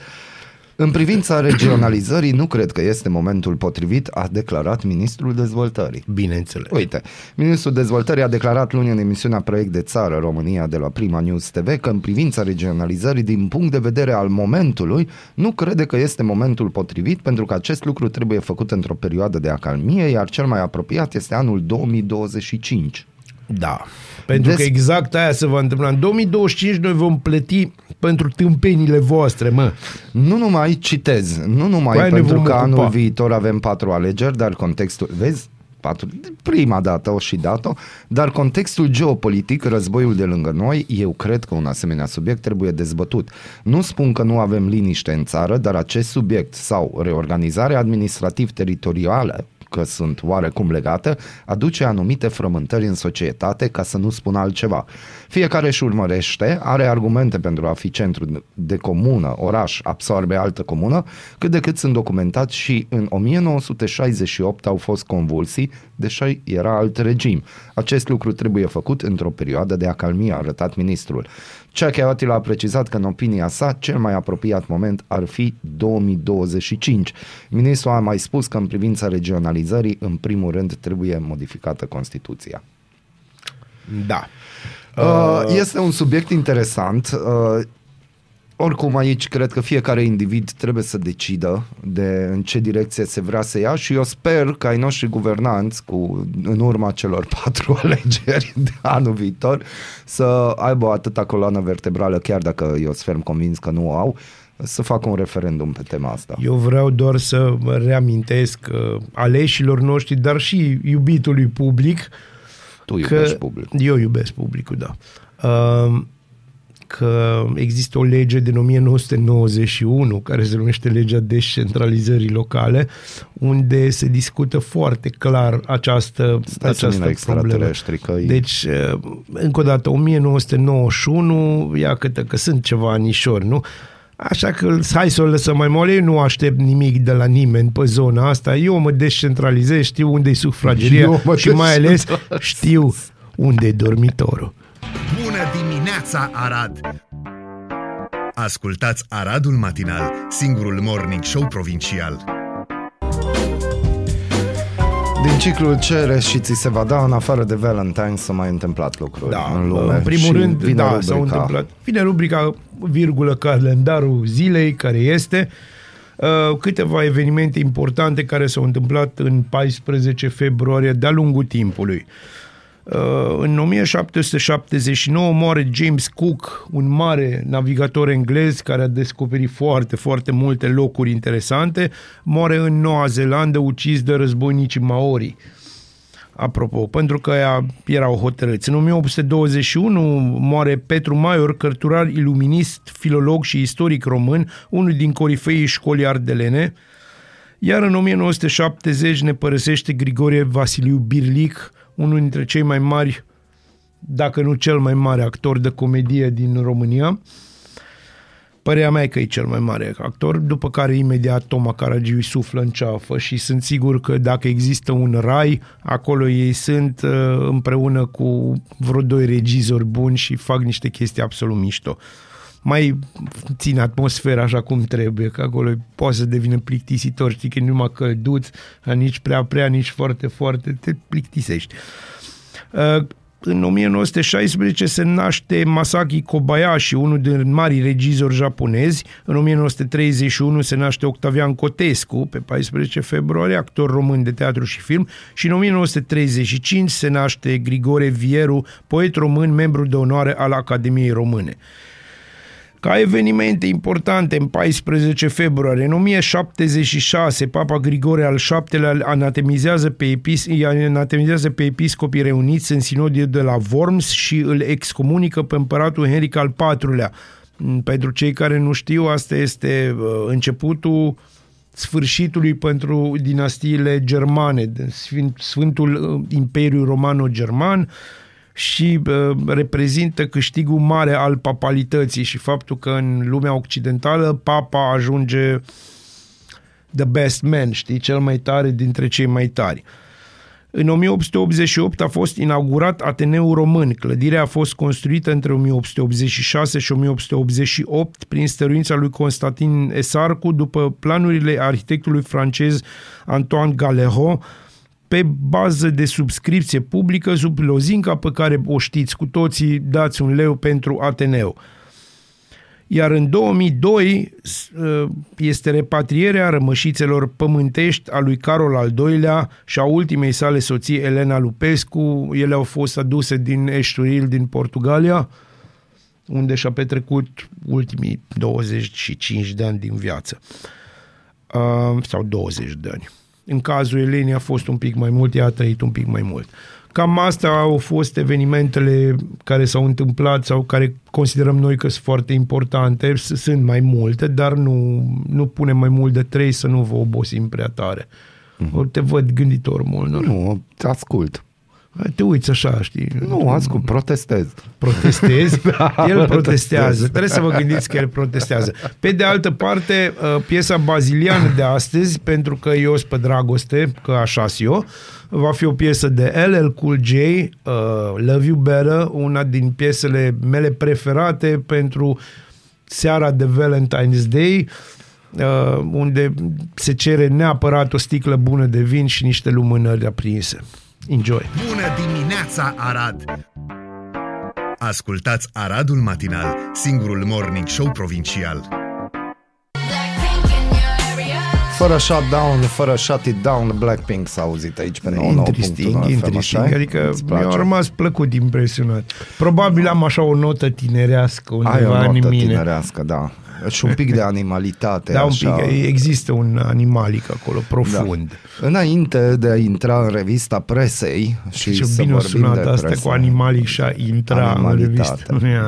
În privința regionalizării, nu cred că este momentul potrivit, a declarat ministrul dezvoltării. Bineînțeles. Uite, ministrul dezvoltării a declarat luni în emisiunea Proiect de Țară România de la Prima News TV că în privința regionalizării, din punct de vedere al momentului, nu crede că este momentul potrivit pentru că acest lucru trebuie făcut într-o perioadă de acalmie, iar cel mai apropiat este anul 2025. Da. Pentru Des- că exact aia se va întâmpla. În 2025 noi vom plăti pentru tâmpenile voastre, mă. Nu numai citez, nu numai Cu aia ne pentru vom că ocupa. anul viitor avem patru alegeri, dar contextul, vezi, patru, prima dată o și dat-o, dar contextul geopolitic, războiul de lângă noi, eu cred că un asemenea subiect trebuie dezbătut. Nu spun că nu avem liniște în țară, dar acest subiect sau reorganizare administrativ-teritorială că sunt oarecum legate, aduce anumite frământări în societate, ca să nu spun altceva. Fiecare își urmărește, are argumente pentru a fi centru de comună, oraș, absorbe altă comună, cât de cât sunt documentați și în 1968 au fost convulsii, deși era alt regim. Acest lucru trebuie făcut într-o perioadă de acalmie, a arătat ministrul. Ceache Atila a precizat că în opinia sa cel mai apropiat moment ar fi 2025. Ministrul a mai spus că în privința regionalizării, în primul rând, trebuie modificată Constituția. Da. Uh, este un subiect interesant. Uh, oricum aici cred că fiecare individ trebuie să decidă de în ce direcție se vrea să ia și eu sper că ai noștri guvernanți cu, în urma celor patru alegeri de anul viitor să aibă o atâta coloană vertebrală, chiar dacă eu sunt ferm convins că nu o au, să facă un referendum pe tema asta. Eu vreau doar să mă reamintesc uh, aleșilor noștri, dar și iubitului public, Tu că iubești publicul. eu iubesc publicul, da. Uh, că există o lege din 1991 care se numește legea descentralizării locale, unde se discută foarte clar această, Stai să această vină problemă. extraterestri, că e- Deci, uh, încă o dată, 1991, ia câte că sunt ceva anișori, nu? Așa că hai să o lăsăm mai mole, eu nu aștept nimic de la nimeni pe zona asta, eu mă descentralizez, știu unde e sufrageria Eu mă și mai ales descentralizez. știu unde e dormitorul. Bună dimineața, Arad! Ascultați Aradul Matinal, singurul morning show provincial. Din ciclul cere și ți se va da în afară de Valentine să mai întâmplat lucruri Da, în lume. în primul Și rând, vine da, rubrica. s-au întâmplat. Vine rubrica, virgulă, calendarul zilei, care este uh, câteva evenimente importante care s-au întâmplat în 14 februarie de-a lungul timpului. Uh, în 1779 moare James Cook, un mare navigator englez care a descoperit foarte, foarte multe locuri interesante. Moare în Noua Zeelandă, ucis de războinicii Maori. Apropo, pentru că ea erau hotărâți. În 1821 moare Petru Maior, cărturar iluminist, filolog și istoric român, unul din corifeii școlii ardelene. Iar în 1970 ne părăsește Grigorie Vasiliu Birlic, unul dintre cei mai mari, dacă nu cel mai mare actor de comedie din România. Părerea mea e că e cel mai mare actor, după care imediat Toma Caragiu îi suflă în ceafă și sunt sigur că dacă există un rai, acolo ei sunt uh, împreună cu vreo doi regizori buni și fac niște chestii absolut mișto. Mai țin atmosfera așa cum trebuie, că acolo poate să devină plictisitor, știi că e numai călduț, nici prea prea, nici foarte foarte, te plictisești. Uh, în 1916 se naște Masaki Kobayashi, unul din marii regizori japonezi. În 1931 se naște Octavian Cotescu, pe 14 februarie, actor român de teatru și film. Și în 1935 se naște Grigore Vieru, poet român, membru de onoare al Academiei Române. Ca evenimente importante, în 14 februarie, în 1076, Papa Grigore al VII-lea anatemizează pe, epis, îi anatemizează pe episcopii reuniți în sinodie de la Worms și îl excomunică pe împăratul Henric al IV-lea. Pentru cei care nu știu, asta este uh, începutul sfârșitului pentru dinastiile germane, de Sfânt- Sfântul uh, Imperiu Romano-German, și uh, reprezintă câștigul mare al papalității și faptul că în lumea occidentală papa ajunge the best man, știi, cel mai tare dintre cei mai tari. În 1888 a fost inaugurat Ateneul Român. Clădirea a fost construită între 1886 și 1888 prin stăruința lui Constantin Esarcu după planurile arhitectului francez Antoine Galero, pe bază de subscripție publică sub lozinca pe care o știți cu toții, dați un leu pentru Ateneu. Iar în 2002 s- este repatrierea rămășițelor pământești a lui Carol al II-lea și a ultimei sale soții Elena Lupescu. Ele au fost aduse din Estoril, din Portugalia, unde și-a petrecut ultimii 25 de ani din viață. Uh, sau 20 de ani. În cazul Elenei a fost un pic mai mult, ea a trăit un pic mai mult. Cam astea au fost evenimentele care s-au întâmplat sau care considerăm noi că sunt foarte importante. S- Sunt mai multe, dar nu, nu punem mai mult de trei să nu vă obosim prea tare. Mm-hmm. Te văd gânditor, Molnor. Nu, te ascult. Te uiți așa, știi? Nu, ascult, protestez. protestezi, Da, el protestează. protestez. Trebuie să vă gândiți că el protestează. Pe de altă parte, uh, piesa baziliană de astăzi, pentru că eu sunt pe dragoste, că așa eu, va fi o piesă de LL Cool J, uh, Love You Better, una din piesele mele preferate pentru seara de Valentine's Day, uh, unde se cere neapărat o sticlă bună de vin și niște lumânări aprinse. Enjoy! Bună dimineața, Arad! Ascultați Aradul Matinal, singurul morning show provincial. Fără shutdown, fără shut it down, Blackpink s-a auzit aici pe 99.1 Interesting, FM, interesting. așa-i? Adică Îți mi-a place? rămas plăcut impresionat. Probabil am așa o notă tinerească Ai undeva o în notă mine. tinerească, da. Și un pic de animalitate. Da, un așa. pic, există un animalic acolo, profund. Da. Înainte de a intra în revista presei și Și ce să bine a vorbim sunat de asta presă, cu animalic și a intra în Animalitate. revistă.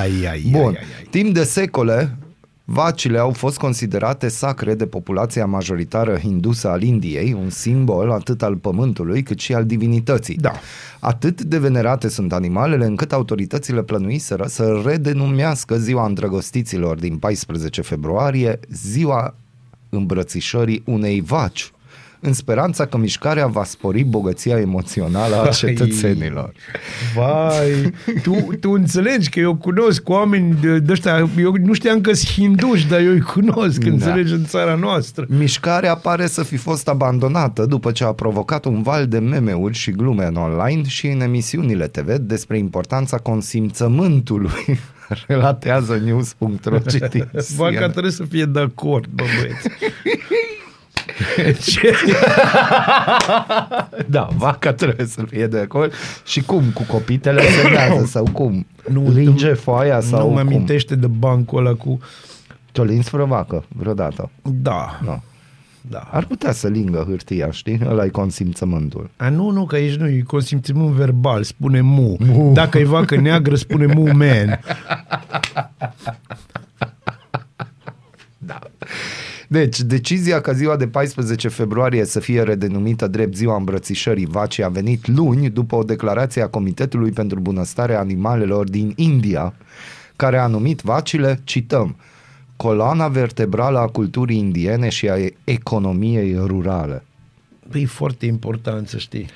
Ai, ai, Bun, ai, ai, ai. timp de secole, vacile au fost considerate sacre de populația majoritară hindusă al Indiei, un simbol atât al pământului cât și al divinității. Da. Atât de venerate sunt animalele încât autoritățile plănuiseră să redenumească ziua îndrăgostiților din 14 februarie ziua îmbrățișării unei vaci în speranța că mișcarea va spori bogăția emoțională a Vai. cetățenilor. Vai, tu, tu înțelegi că eu cunosc oameni de, de ăștia, eu nu știam că sunt hinduși, dar eu îi cunosc, Da. înțelegi, în țara noastră. Mișcarea pare să fi fost abandonată după ce a provocat un val de meme-uri și glume în online și în emisiunile TV despre importanța consimțământului. Relatează news.ro citiți. Vaca trebuie să fie de acord, bă băieți. Ce? Da, vaca trebuie să fie de acord. Și cum? Cu copitele semnează sau cum? Nu, Linge foaia sau nu mă cum? amintește de bancul ăla cu... Te-o lins vreo vacă vreodată? Da, Nu. da. Ar putea să lingă hârtia, știi? ăla e consimțământul. A, nu, nu, că aici nu e consimțământ verbal, spune mu. mu. Dacă e vacă neagră, spune mu man. Deci, decizia ca ziua de 14 februarie să fie redenumită drept ziua îmbrățișării vacii a venit luni după o declarație a Comitetului pentru Bunăstarea Animalelor din India, care a numit vacile, cităm, coloana vertebrală a culturii indiene și a economiei rurale. Păi e foarte important să știi.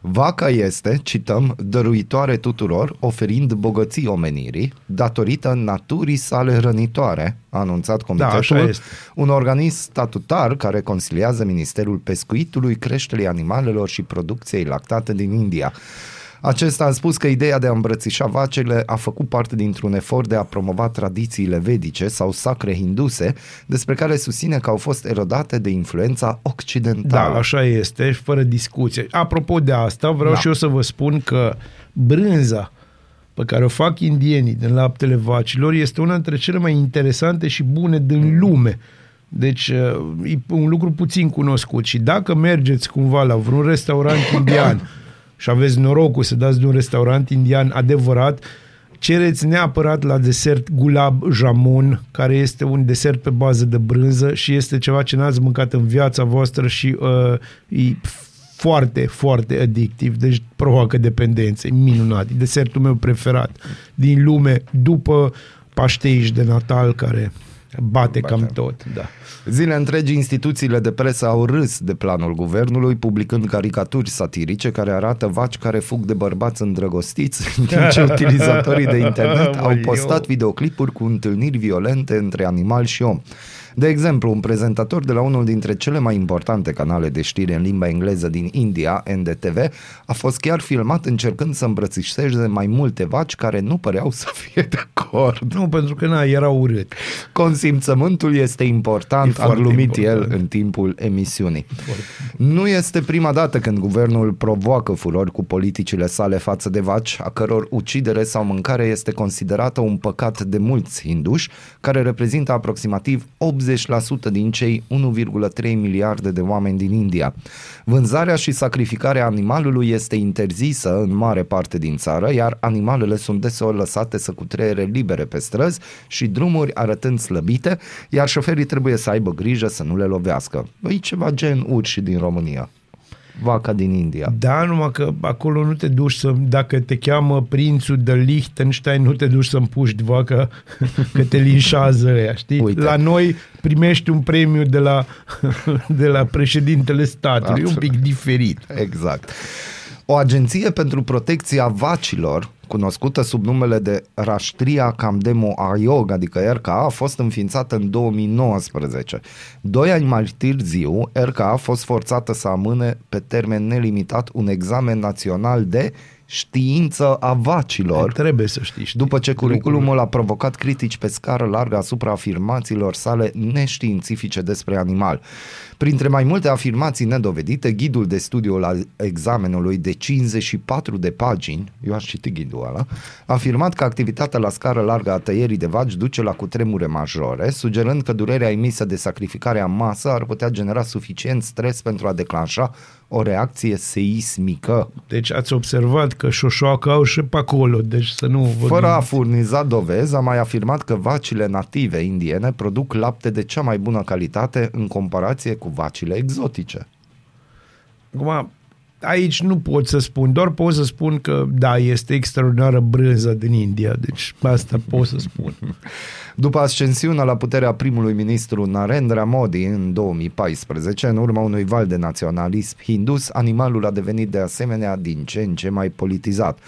Vaca este, cităm, dăruitoare tuturor, oferind bogății omenirii, datorită naturii sale rănitoare, a anunțat comitetul, așa este. un organism statutar care consiliază Ministerul Pescuitului, Creșterii Animalelor și Producției Lactate din India. Acesta a spus că ideea de a îmbrățișa vacile a făcut parte dintr-un efort de a promova tradițiile vedice sau sacre hinduse, despre care susține că au fost erodate de influența occidentală. Da, așa este, și fără discuție. Apropo de asta, vreau Da. și eu să vă spun că brânza pe care o fac indienii din laptele vacilor este una dintre cele mai interesante și bune din lume. Deci uh, e un lucru puțin cunoscut și dacă mergeți cumva la vreun restaurant indian și aveți norocul să dați de un restaurant indian adevărat, cereți neapărat la desert gulab jamun, care este un desert pe bază de brânză și este ceva ce n-ați mâncat în viața voastră și uh, e foarte, foarte adictiv, deci provoacă dependențe, e minunat, e desertul meu preferat din lume, după pașteiș de Natal, care bate cam tot, da. Zile întregi, instituțiile de presă au râs de planul guvernului, publicând caricaturi satirice care arată vaci care fug de bărbați îndrăgostiți, în timp ce utilizatorii de internet au Aoleu. postat videoclipuri cu întâlniri violente între animal și om. De exemplu, un prezentator de la unul dintre cele mai importante canale de știri în limba engleză din India, NDTV, a fost chiar filmat încercând să îmbrățișeze mai multe vaci care nu păreau să fie de acord. Nu, pentru că na, era urât. Consimțământul este important, E a foarte glumit important. el în timpul emisiunii. Nu este prima dată când guvernul provoacă furori cu politicile sale față de vaci, a căror ucidere sau mâncare este considerată un păcat de mulți hinduși, care reprezintă aproximativ 80% din cei 1,3 miliarde de oameni din India. Vânzarea și sacrificarea animalului este interzisă în mare parte din țară, iar animalele sunt deseori lăsate să cutreiere libere pe străzi și drumuri arătând slăbite, iar șoferii trebuie să aibă grijă să nu le lovească. E ceva gen urși din România. Vaca din India. Da, numai că acolo nu te duci să, dacă te cheamă prințul de Liechtenstein, nu te duci să împuști vaca, că te linșează ăia, știi? Uite. La noi primești un premiu de la, de la președintele statului, e un pic diferit. Exact. O agenție pentru protecția vacilor, cunoscută sub numele de Rashtriya Kamdemo Ayog, adică RKA, a fost înființată în 2019. Doi ani mai târziu, RKA a fost forțată să amâne pe termen nelimitat un examen național de știință a vacilor. Trebuie să știi. știi. După ce curriculumul a provocat critici pe scară largă asupra afirmațiilor sale neștiințifice despre animal. Printre mai multe afirmații nedovedite, ghidul de studiu al examenului de 54 de pagini, eu aș citi ghidul Sandu ăla, a afirmat că activitatea la scară largă a tăierii de vaci duce la cutremure majore, sugerând că durerea emisă de sacrificarea în masă ar putea genera suficient stres pentru a declanșa o reacție seismică. Deci ați observat că șoșoacă au și pe acolo, deci să nu... vorbim- Fără a furniza dovezi, a mai afirmat că vacile native indiene produc lapte de cea mai bună calitate în comparație cu vacile exotice. Acum, aici nu pot să spun, doar pot să spun că da, este extraordinară brânza din India, deci asta pot să spun. După ascensiunea la puterea primului ministru Narendra Modi în 2014, în urma unui val de naționalism hindus, animalul a devenit de asemenea din ce în ce mai politizat.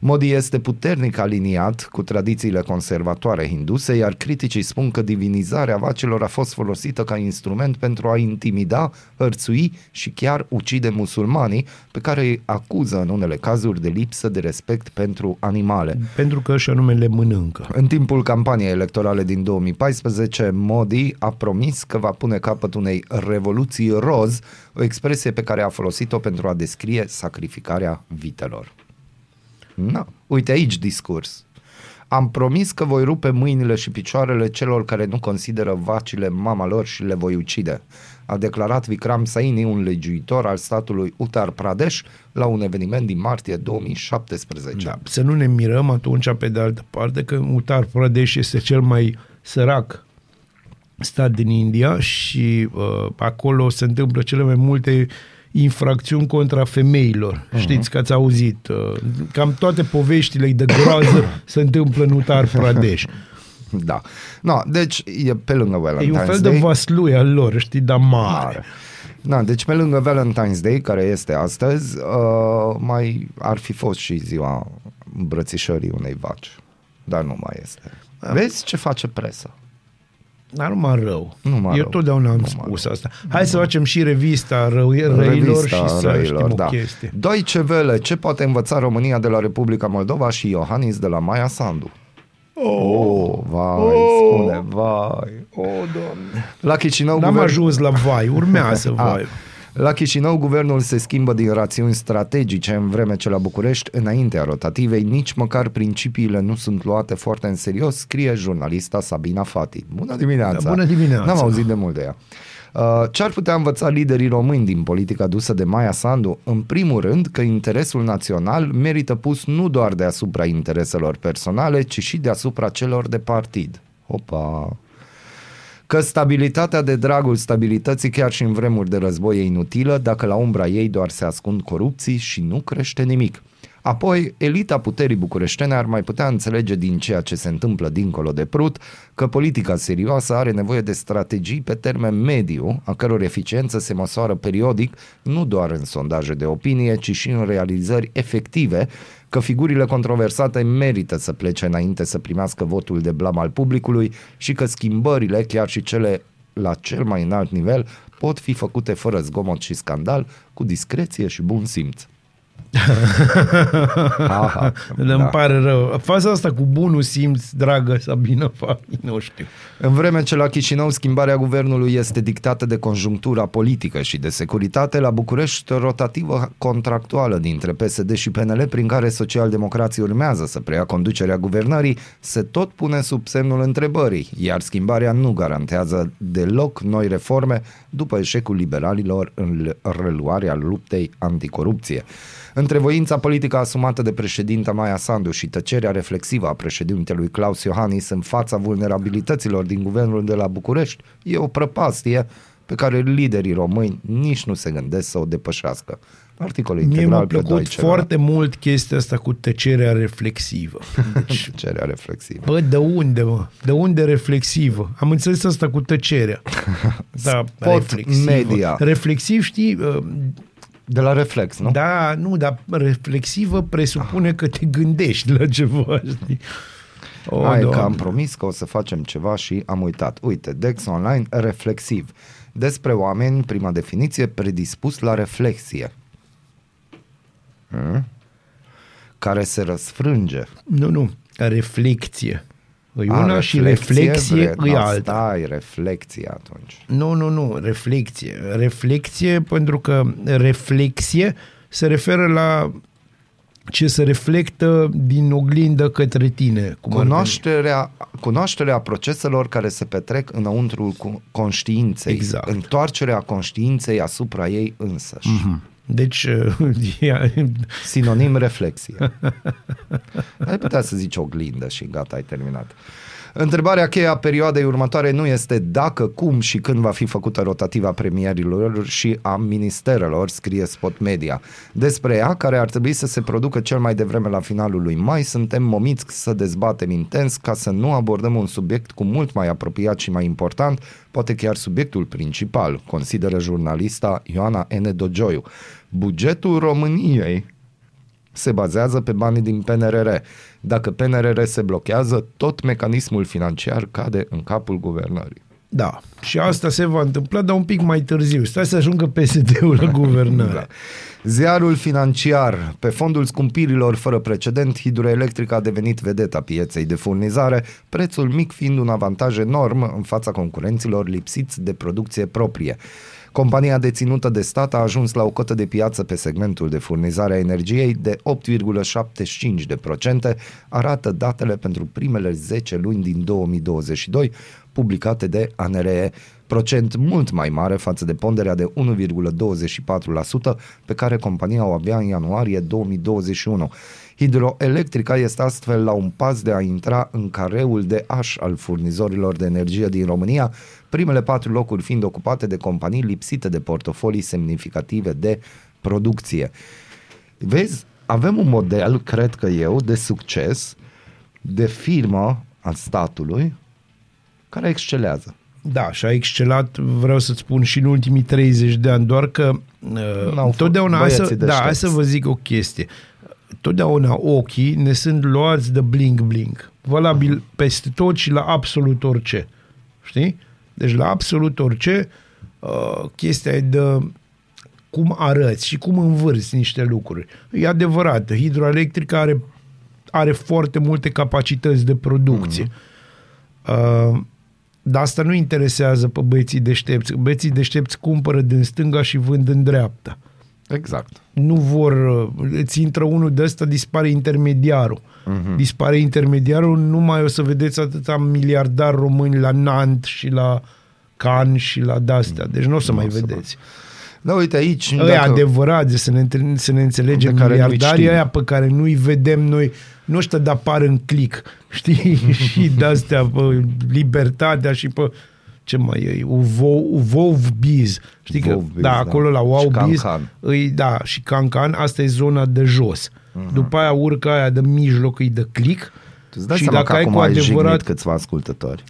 Modi este puternic aliniat cu tradițiile conservatoare hinduse, iar criticii spun că divinizarea vacilor a fost folosită ca instrument pentru a intimida, hărțui și chiar ucide musulmanii, pe care îi acuză în unele cazuri de lipsă de respect pentru animale. Pentru că și anume le mănâncă. În timpul campaniei electorale din 2014, Modi a promis că va pune capăt unei revoluții roz, o expresie pe care a folosit-o pentru a descrie sacrificarea vitelor. Na, uite aici discurs. Am promis că voi rupe mâinile și picioarele celor care nu consideră vacile mama lor și le voi ucide, a declarat Vikram Saini, un legiuitor al statului Uttar Pradesh, la un eveniment din martie 2017. Da, să nu ne mirăm atunci, pe de altă parte, că Uttar Pradesh este cel mai sărac stat din India și uh, acolo se întâmplă cele mai multe infracțiuni contra femeilor. Uh-huh. Știți că ați auzit. Uh, cam toate poveștile de groază se întâmplă în Uttar Pradesh. Da. No, deci e pe lângă Valentine's E un fel Day. de vaslui al lor, știi, dar mare. mare. Da, deci pe lângă Valentine's Day, care este astăzi, uh, mai ar fi fost și ziua îmbrățișării unei vaci. Dar nu mai este. Vezi ce face presa? Dar numai rău. Numai Eu rău. totdeauna am Numai spus rău. asta. Hai să facem și revista rău, răilor și să răilor, știm o da. chestie. Deutsche Welle, ce poate învăța România de la Republica Moldova și Iohannis de la Maia Sandu? Oh, vai, Oh. spune, vai. O, doamne. La Chișinău, N-am guvern- ajuns la vai, urmează A, vai. La Chișinău, guvernul se schimbă din rațiuni strategice, în vreme ce la București, înaintea rotativei, nici măcar principiile nu sunt luate foarte în serios, scrie jurnalista Sabina Fati. Bună dimineața! Da, bună dimineața! N-am auzit de mult de ea. Uh, Ce ar putea învăța liderii români din politica dusă de Maia Sandu? În primul rând că interesul național merită pus nu doar deasupra intereselor personale, ci și deasupra celor de partid. Opa! Că stabilitatea de dragul stabilității chiar și în vremuri de război e inutilă dacă la umbra ei doar se ascund corupții și nu crește nimic. Apoi, elita puterii bucureștene ar mai putea înțelege din ceea ce se întâmplă dincolo de Prut că politica serioasă are nevoie de strategii pe termen mediu, a căror eficiență se măsoară periodic nu doar în sondaje de opinie, ci și în realizări efective, că figurile controversate merită să plece înainte să primească votul de blam al publicului și că schimbările, chiar și cele la cel mai înalt nivel, pot fi făcute fără zgomot și scandal, cu discreție și bun simț. Aha, Da. Îmi pare rău. Faza asta cu bunul simț, dragă Sabina Fai, nu știu. În vreme ce la Chișinău schimbarea guvernului este dictată de conjunctura politică și de securitate, la București rotativă contractuală dintre PSD și PNL, prin care socialdemocrații urmează să preia conducerea guvernării, se tot pune sub semnul întrebării, iar schimbarea nu garantează deloc noi reforme după eșecul liberalilor în reluarea luptei anticorupție. Între voința politică asumată de președinta Maia Sandu și tăcerea reflexivă a președintelui Claus Iohannis în fața vulnerabilităților din guvernul de la București, e o prăpastie pe care liderii români nici nu se gândesc să o depășească. Articolul Mie integral m-a pe plăcut Deutsche Welle. foarte mult chestia asta cu tăcerea reflexivă. Deci, Tăcerea reflexivă. bă, de unde, mă? De unde reflexivă? Am înțeles asta cu tăcerea. Da, Spot reflexivă. media. Reflexiv, știi, uh, De la reflex, nu? da, nu, dar reflexivă presupune că te gândești la ceva, știi? O, Hai că Doamne. am promis că o să facem ceva și am uitat. Uite, Dex Online, reflexiv. Despre oameni, prima definiție, predispus la reflexie. Hmm? Care se răsfrânge. Nu, nu, reflecție. E A, una și reflexie vre- e no, alta. Stai, reflexie atunci. Nu, nu, nu, reflexie. Reflexie pentru că reflexie se referă la ce se reflectă din oglindă către tine. Cum ar veni. Cunoașterea, cunoașterea proceselor care se petrec înăuntrul cu- conștiinței. Exact. Întoarcerea conștiinței asupra ei însăși. Mm-hmm. Deci, ea- Sinonim reflexie. Ai putea să zici oglindă și gata, ai terminat. Întrebarea cheie a perioadei următoare nu este dacă, cum și când va fi făcută rotativa premierilor și a ministerelor, scrie Spot Media. Despre ea, care ar trebui să se producă cel mai devreme la finalul lui mai, suntem momiți să dezbatem intens ca să nu abordăm un subiect cu mult mai apropiat și mai important, poate chiar subiectul principal, consideră jurnalista Ioana N. Dogioiu. Bugetul României se bazează pe banii din PNRR. Dacă PNRR se blochează, tot mecanismul financiar cade în capul guvernării. da, și asta se va întâmpla, dar un pic mai târziu. Stai să ajungă PSD-ul la guvernare. Da. Ziarul financiar. Pe fondul scumpirilor fără precedent, hidroelectrica a devenit vedeta pieței de furnizare, prețul mic fiind un avantaj enorm în fața concurenților lipsiți de producție proprie. Compania deținută de stat a ajuns la o cotă de piață pe segmentul de furnizare a energiei de 8,75%, arată datele pentru primele 10 luni din 2022, publicate de ANRE, procent mult mai mare față de ponderea de 1,24% pe care compania o avea în ianuarie 2021. Hidroelectrica este astfel la un pas de a intra în careul de aș al furnizorilor de energie din România, primele patru locuri fiind ocupate de companii lipsite de portofolii semnificative de producție. Vezi, avem un model, cred că eu, de succes, de firmă al statului, care excelează. Da, și a excelat, vreau să-ți spun, și în ultimii 30 de ani, doar că N-au uh, totdeauna, hai să, băieții da, hai deștepți. să vă zic o chestie. Totdeauna ochii ne sunt luați de bling-bling. Valabil uh-huh. peste tot și la absolut orice. Știi? Deci la absolut orice uh, chestia e de cum arăți și cum învârți niște lucruri. E adevărat, hidroelectrica are, are foarte multe capacități de producție. Uh, dar asta nu interesează pe băieții deștepți. Băieții deștepți cumpără din stânga și vând în dreapta. Exact. Nu vor... uh, Îți intră unul de ăsta, dispare intermediarul. Uh-huh. Dispare intermediarul, nu mai o să vedeți atâta miliardari români la Nant și la Cannes și la de-astea. Deci nu o să mai să vedeți. Da, uite aici... Ăia dacă... adevărați, să ne, între- să ne înțelegem, Pe care nu-i miliardarii știm. ăia pe care nu-i vedem noi, nu ăștia de apar în click, știi? și de-astea, pe libertatea și pe ce mai e, Uvou, Uvov Biz. Știi că, Vov Biz, da, da. acolo la Wow Și Biz, Cancan. îi, da, și Cancan, asta e zona de jos. Mhm. Uh-huh. După aia urcă aia de mijloc, e de click. Tu îți dai și seama dacă că ai acum cu ai jignit adevărat... câțiva ascultători.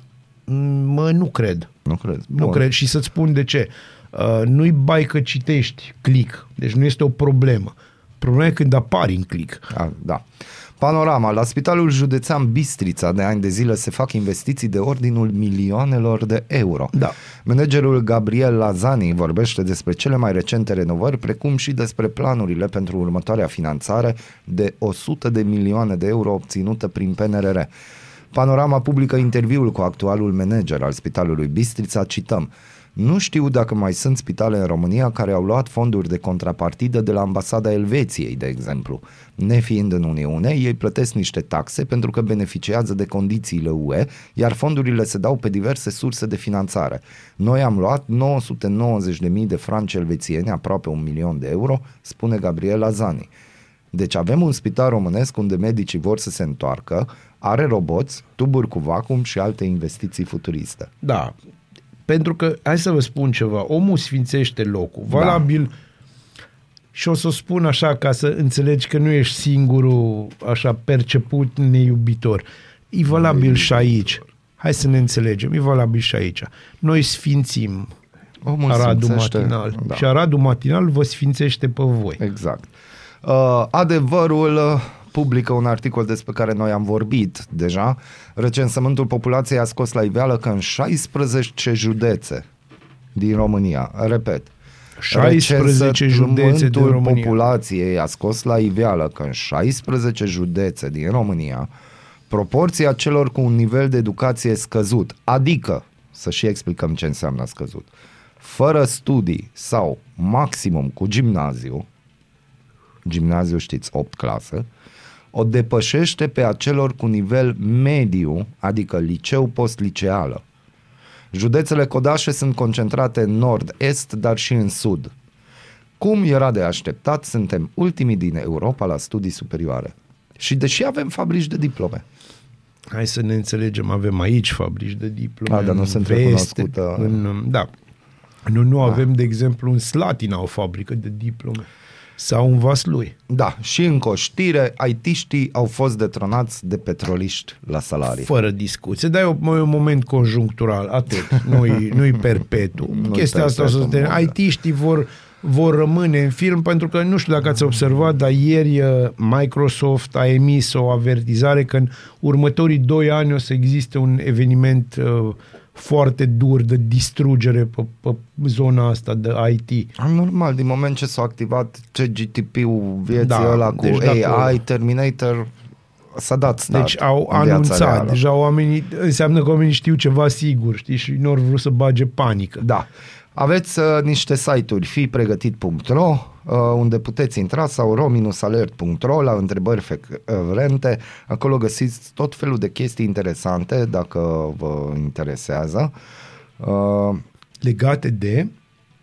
Mă, nu cred. Nu cred. Nu cred și să-ți spun de ce. Uh, nu-i bai că citești click, deci nu este o problemă. Problema e când apari în click. A, da. Panorama. La Spitalul Județean Bistrița de ani de zile se fac investiții de ordinul milioanelor de euro. Da. Managerul Gabriel Lazani vorbește despre cele mai recente renovări, precum și despre planurile pentru următoarea finanțare de 100 de milioane de euro obținută prin PNRR. Panorama publică interviul cu actualul manager al Spitalului Bistrița, cităm, nu știu dacă mai sunt spitale în România care au luat fonduri de contrapartidă de la ambasada Elveției, de exemplu. Nefiind în Uniune, ei plătesc niște taxe pentru că beneficiază de condițiile UE, iar fondurile se dau pe diverse surse de finanțare. Noi am luat 990.000 de franci elvețieni, aproape un milion de euro, spune Gabriel Azani. Deci avem un spital românesc unde medicii vor să se întoarcă, are roboți, tuburi cu vacuum și alte investiții futuriste. Da. Pentru că, hai să vă spun ceva, omul sfințește locul. Valabil, da. și o să o spun așa ca să înțelegi că nu ești singurul așa perceput neiubitor. E valabil și aici. Hai să ne înțelegem, e valabil și aici. Noi sfințim Omul Aradul sfințește- Matinal. da. Și Aradul Matinal vă sfințește pe voi. Exact. Uh, adevărul uh, publică un articol despre care noi am vorbit deja. Recensământul populației a scos la iveală că în 16 județe din România, repet, 16 județe din recensământul România. populației a scos la iveală că în 16 județe din România proporția celor cu un nivel de educație scăzut, adică, să și explicăm ce înseamnă scăzut, fără studii sau maximum cu gimnaziu, gimnaziu știți, 8 clasă, o depășește pe acelor cu nivel mediu, adică liceu post-liceală. Județele codașe sunt concentrate în nord-est, dar și în sud. Cum era de așteptat, suntem ultimii din Europa la studii superioare. Și deși avem fabrici de diplome. Hai să ne înțelegem, avem aici fabrici de diplome. A, dar nu în sunt veste, recunoscută. În, da. Nu, nu avem, de exemplu, în Slatina o fabrică de diplome. Sau în Vaslui. Da, și încă o știre, IT-știi au fost detronați de petroliști la salarii. Fără discuție, dar e un, e un moment conjunctural, atât. Nu-i, nu-i perpetu. Nu-i Chestia asta o să perpetu, te... bun, da. IT-știi vor, vor rămâne în film pentru că nu știu dacă ați observat, dar ieri uh, Microsoft a emis o avertizare că în următorii doi ani o să existe un eveniment uh, foarte dur de distrugere pe, pe zona asta de IT. Normal, din moment ce s-a activat CGTP-ul vieții Da, ăla cu deci AI, dacă- Terminator, s-a dat start Deci au în viața anunțat, reală. deja oamenii, înseamnă că oamenii știu ceva sigur, știi, și nu au vrut să bage panică. Da. Aveți uh, niște site-uri fipregătit.ro uh, unde puteți intra sau ro-alert.ro la întrebări frecvente. Acolo găsiți tot felul de chestii interesante dacă vă interesează. Uh, Legate de...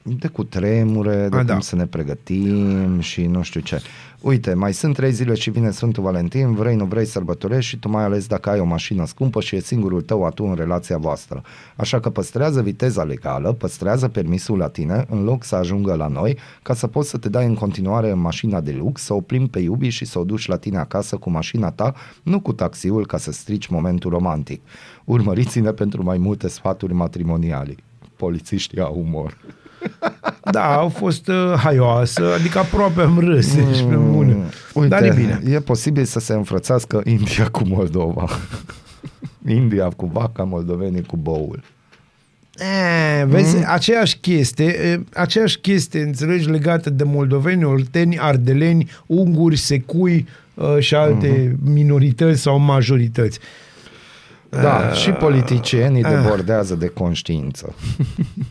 de cu tremure, de A, cum da. să ne pregătim și nu știu ce. Uite, mai sunt trei zile și vine Sfântul Valentin, vrei, nu vrei, sărbătorești și tu mai ales dacă ai o mașină scumpă și e singurul tău atu în relația voastră. Așa că păstrează viteza legală, păstrează permisul la tine în loc să ajungă la noi ca să poți să te dai în continuare în mașina de lux, să o plimbi pe iubi și să o duci la tine acasă cu mașina ta, nu cu taxiul ca să strici momentul romantic. Urmăriți-ne pentru mai multe sfaturi matrimoniale. Polițiștii au umor. Da, au fost uh, haioasă, adică aproape am râs. Deci, pe bune. Mm. Uite, Dar e bine. e posibil să se înfrățească India cu Moldova. India cu vaca, moldovenii cu boul. E, vezi, mm. aceeași chestie, e, aceeași chestie, înțelegi, legată de moldoveni, olteni, ardeleni, unguri, secui uh, și alte mm-hmm. minorități sau majorități. Da, Uh, și politicienii uh. debordează de conștiință.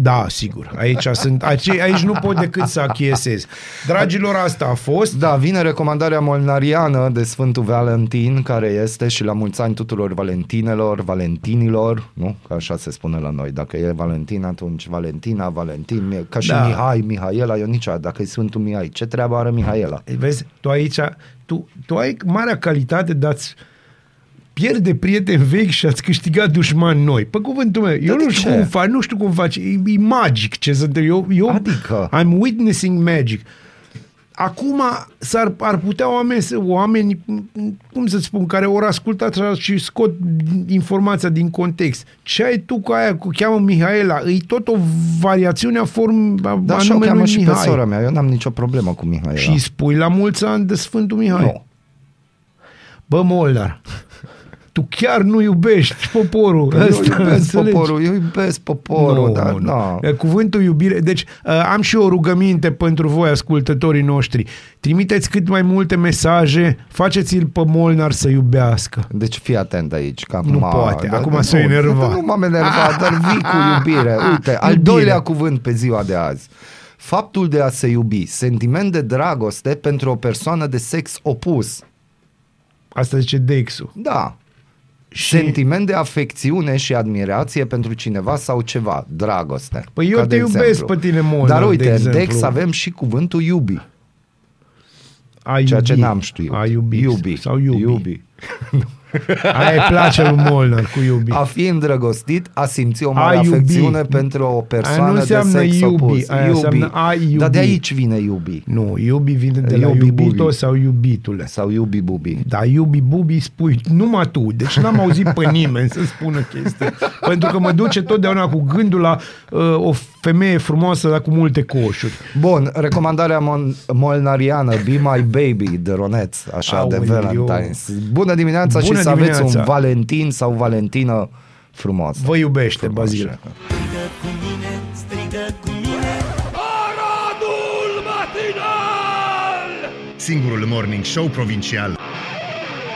Da, sigur. Aici, sunt, aici, aici nu pot decât să achiesez. Dragilor, asta a fost. Da, vine recomandarea molnariană de Sfântul Valentin, care este și la mulți ani tuturor valentinelor, valentinilor, nu? Că așa se spune la noi. Dacă e Valentin, atunci Valentina, Valentin, ca și Da. Mihai, Mihaela, eu niciodată, dacă e Sfântul Mihai, ce treabă are Mihaela? Vezi, tu aici, tu, tu ai marea calitate de a-ți pierde prieteni vechi și ați câștigat dușmani noi. Pe cuvântul meu, eu Dar de nu știu ce? cum faci, nu știu cum faci, e, e magic ce sunt eu, eu Adică? I'm witnessing magic. Acum s-ar, ar putea oameni, să- oameni, cum să spun, care ori ascultat și scot informația din context. Ce ai tu cu aia, cu cheamă Mihaela? E tot o variațiune a form a, Da, a așa o numelui cheamă și pe Mihai. sora mea, eu n-am nicio problemă cu Mihaela. Și îi spui la mulți ani de Sfântul Mihai. Nu. Bă, Molnar, tu chiar nu iubești poporul Eu ăsta, iubesc înțelegi? poporul, eu iubesc poporul, Nu, dar nu. da. E Cuvântul iubire. Deci uh, am și o rugăminte pentru voi, ascultătorii noștri. Trimiteți cât mai multe mesaje, faceți-l pe Molnar să iubească. Deci fii atent aici, că acum... Nu poate, acum nu, s-a enervat. Nu m-am enervat, dar vii cu iubire. Uite, al Iubire. doilea cuvânt pe ziua de azi. Faptul de a se iubi, sentiment de dragoste pentru o persoană de sex opus. Asta zice Dexu. Da. Și- Sentiment de afecțiune și admirație pentru cineva sau ceva, dragoste. Păi eu Ca te de iubesc exemplu. pe tine, Molnar, Dar de uite, în exemplu. Dex avem și cuvântul iubi, A ceea ce iubi. n-am știut. A iubi. Iubi. Sau iubi. iubi. Aia îi place lui Molnar cu iubi. A fi îndrăgostit, a simți o mare A iubi. afecțiune pentru o Aia persoană nu de înseamnă sex iubi, opus. aia înseamnă a iubi. Dar de aici vine iubi. Nu, iubi vine de la Iubi iubito bubi. sau iubitule. Sau iubi bubi. Da, iubi bubi spui numai tu. Deci n-am auzit pe nimeni să spună chestia. Pentru că mă duce totdeauna cu gândul la uh, o femeie frumoasă, dar cu multe coșuri. Bun, recomandarea mon- molnariană Be My Baby de Roneț, așa de Aoleu. Valentine's. Bună dimineața Bună și să aveți dimineața. un Valentin sau Valentină frumoasă. Vă iubește, Frumos. Bazil. Aradul matinal! Singurul morning show provincial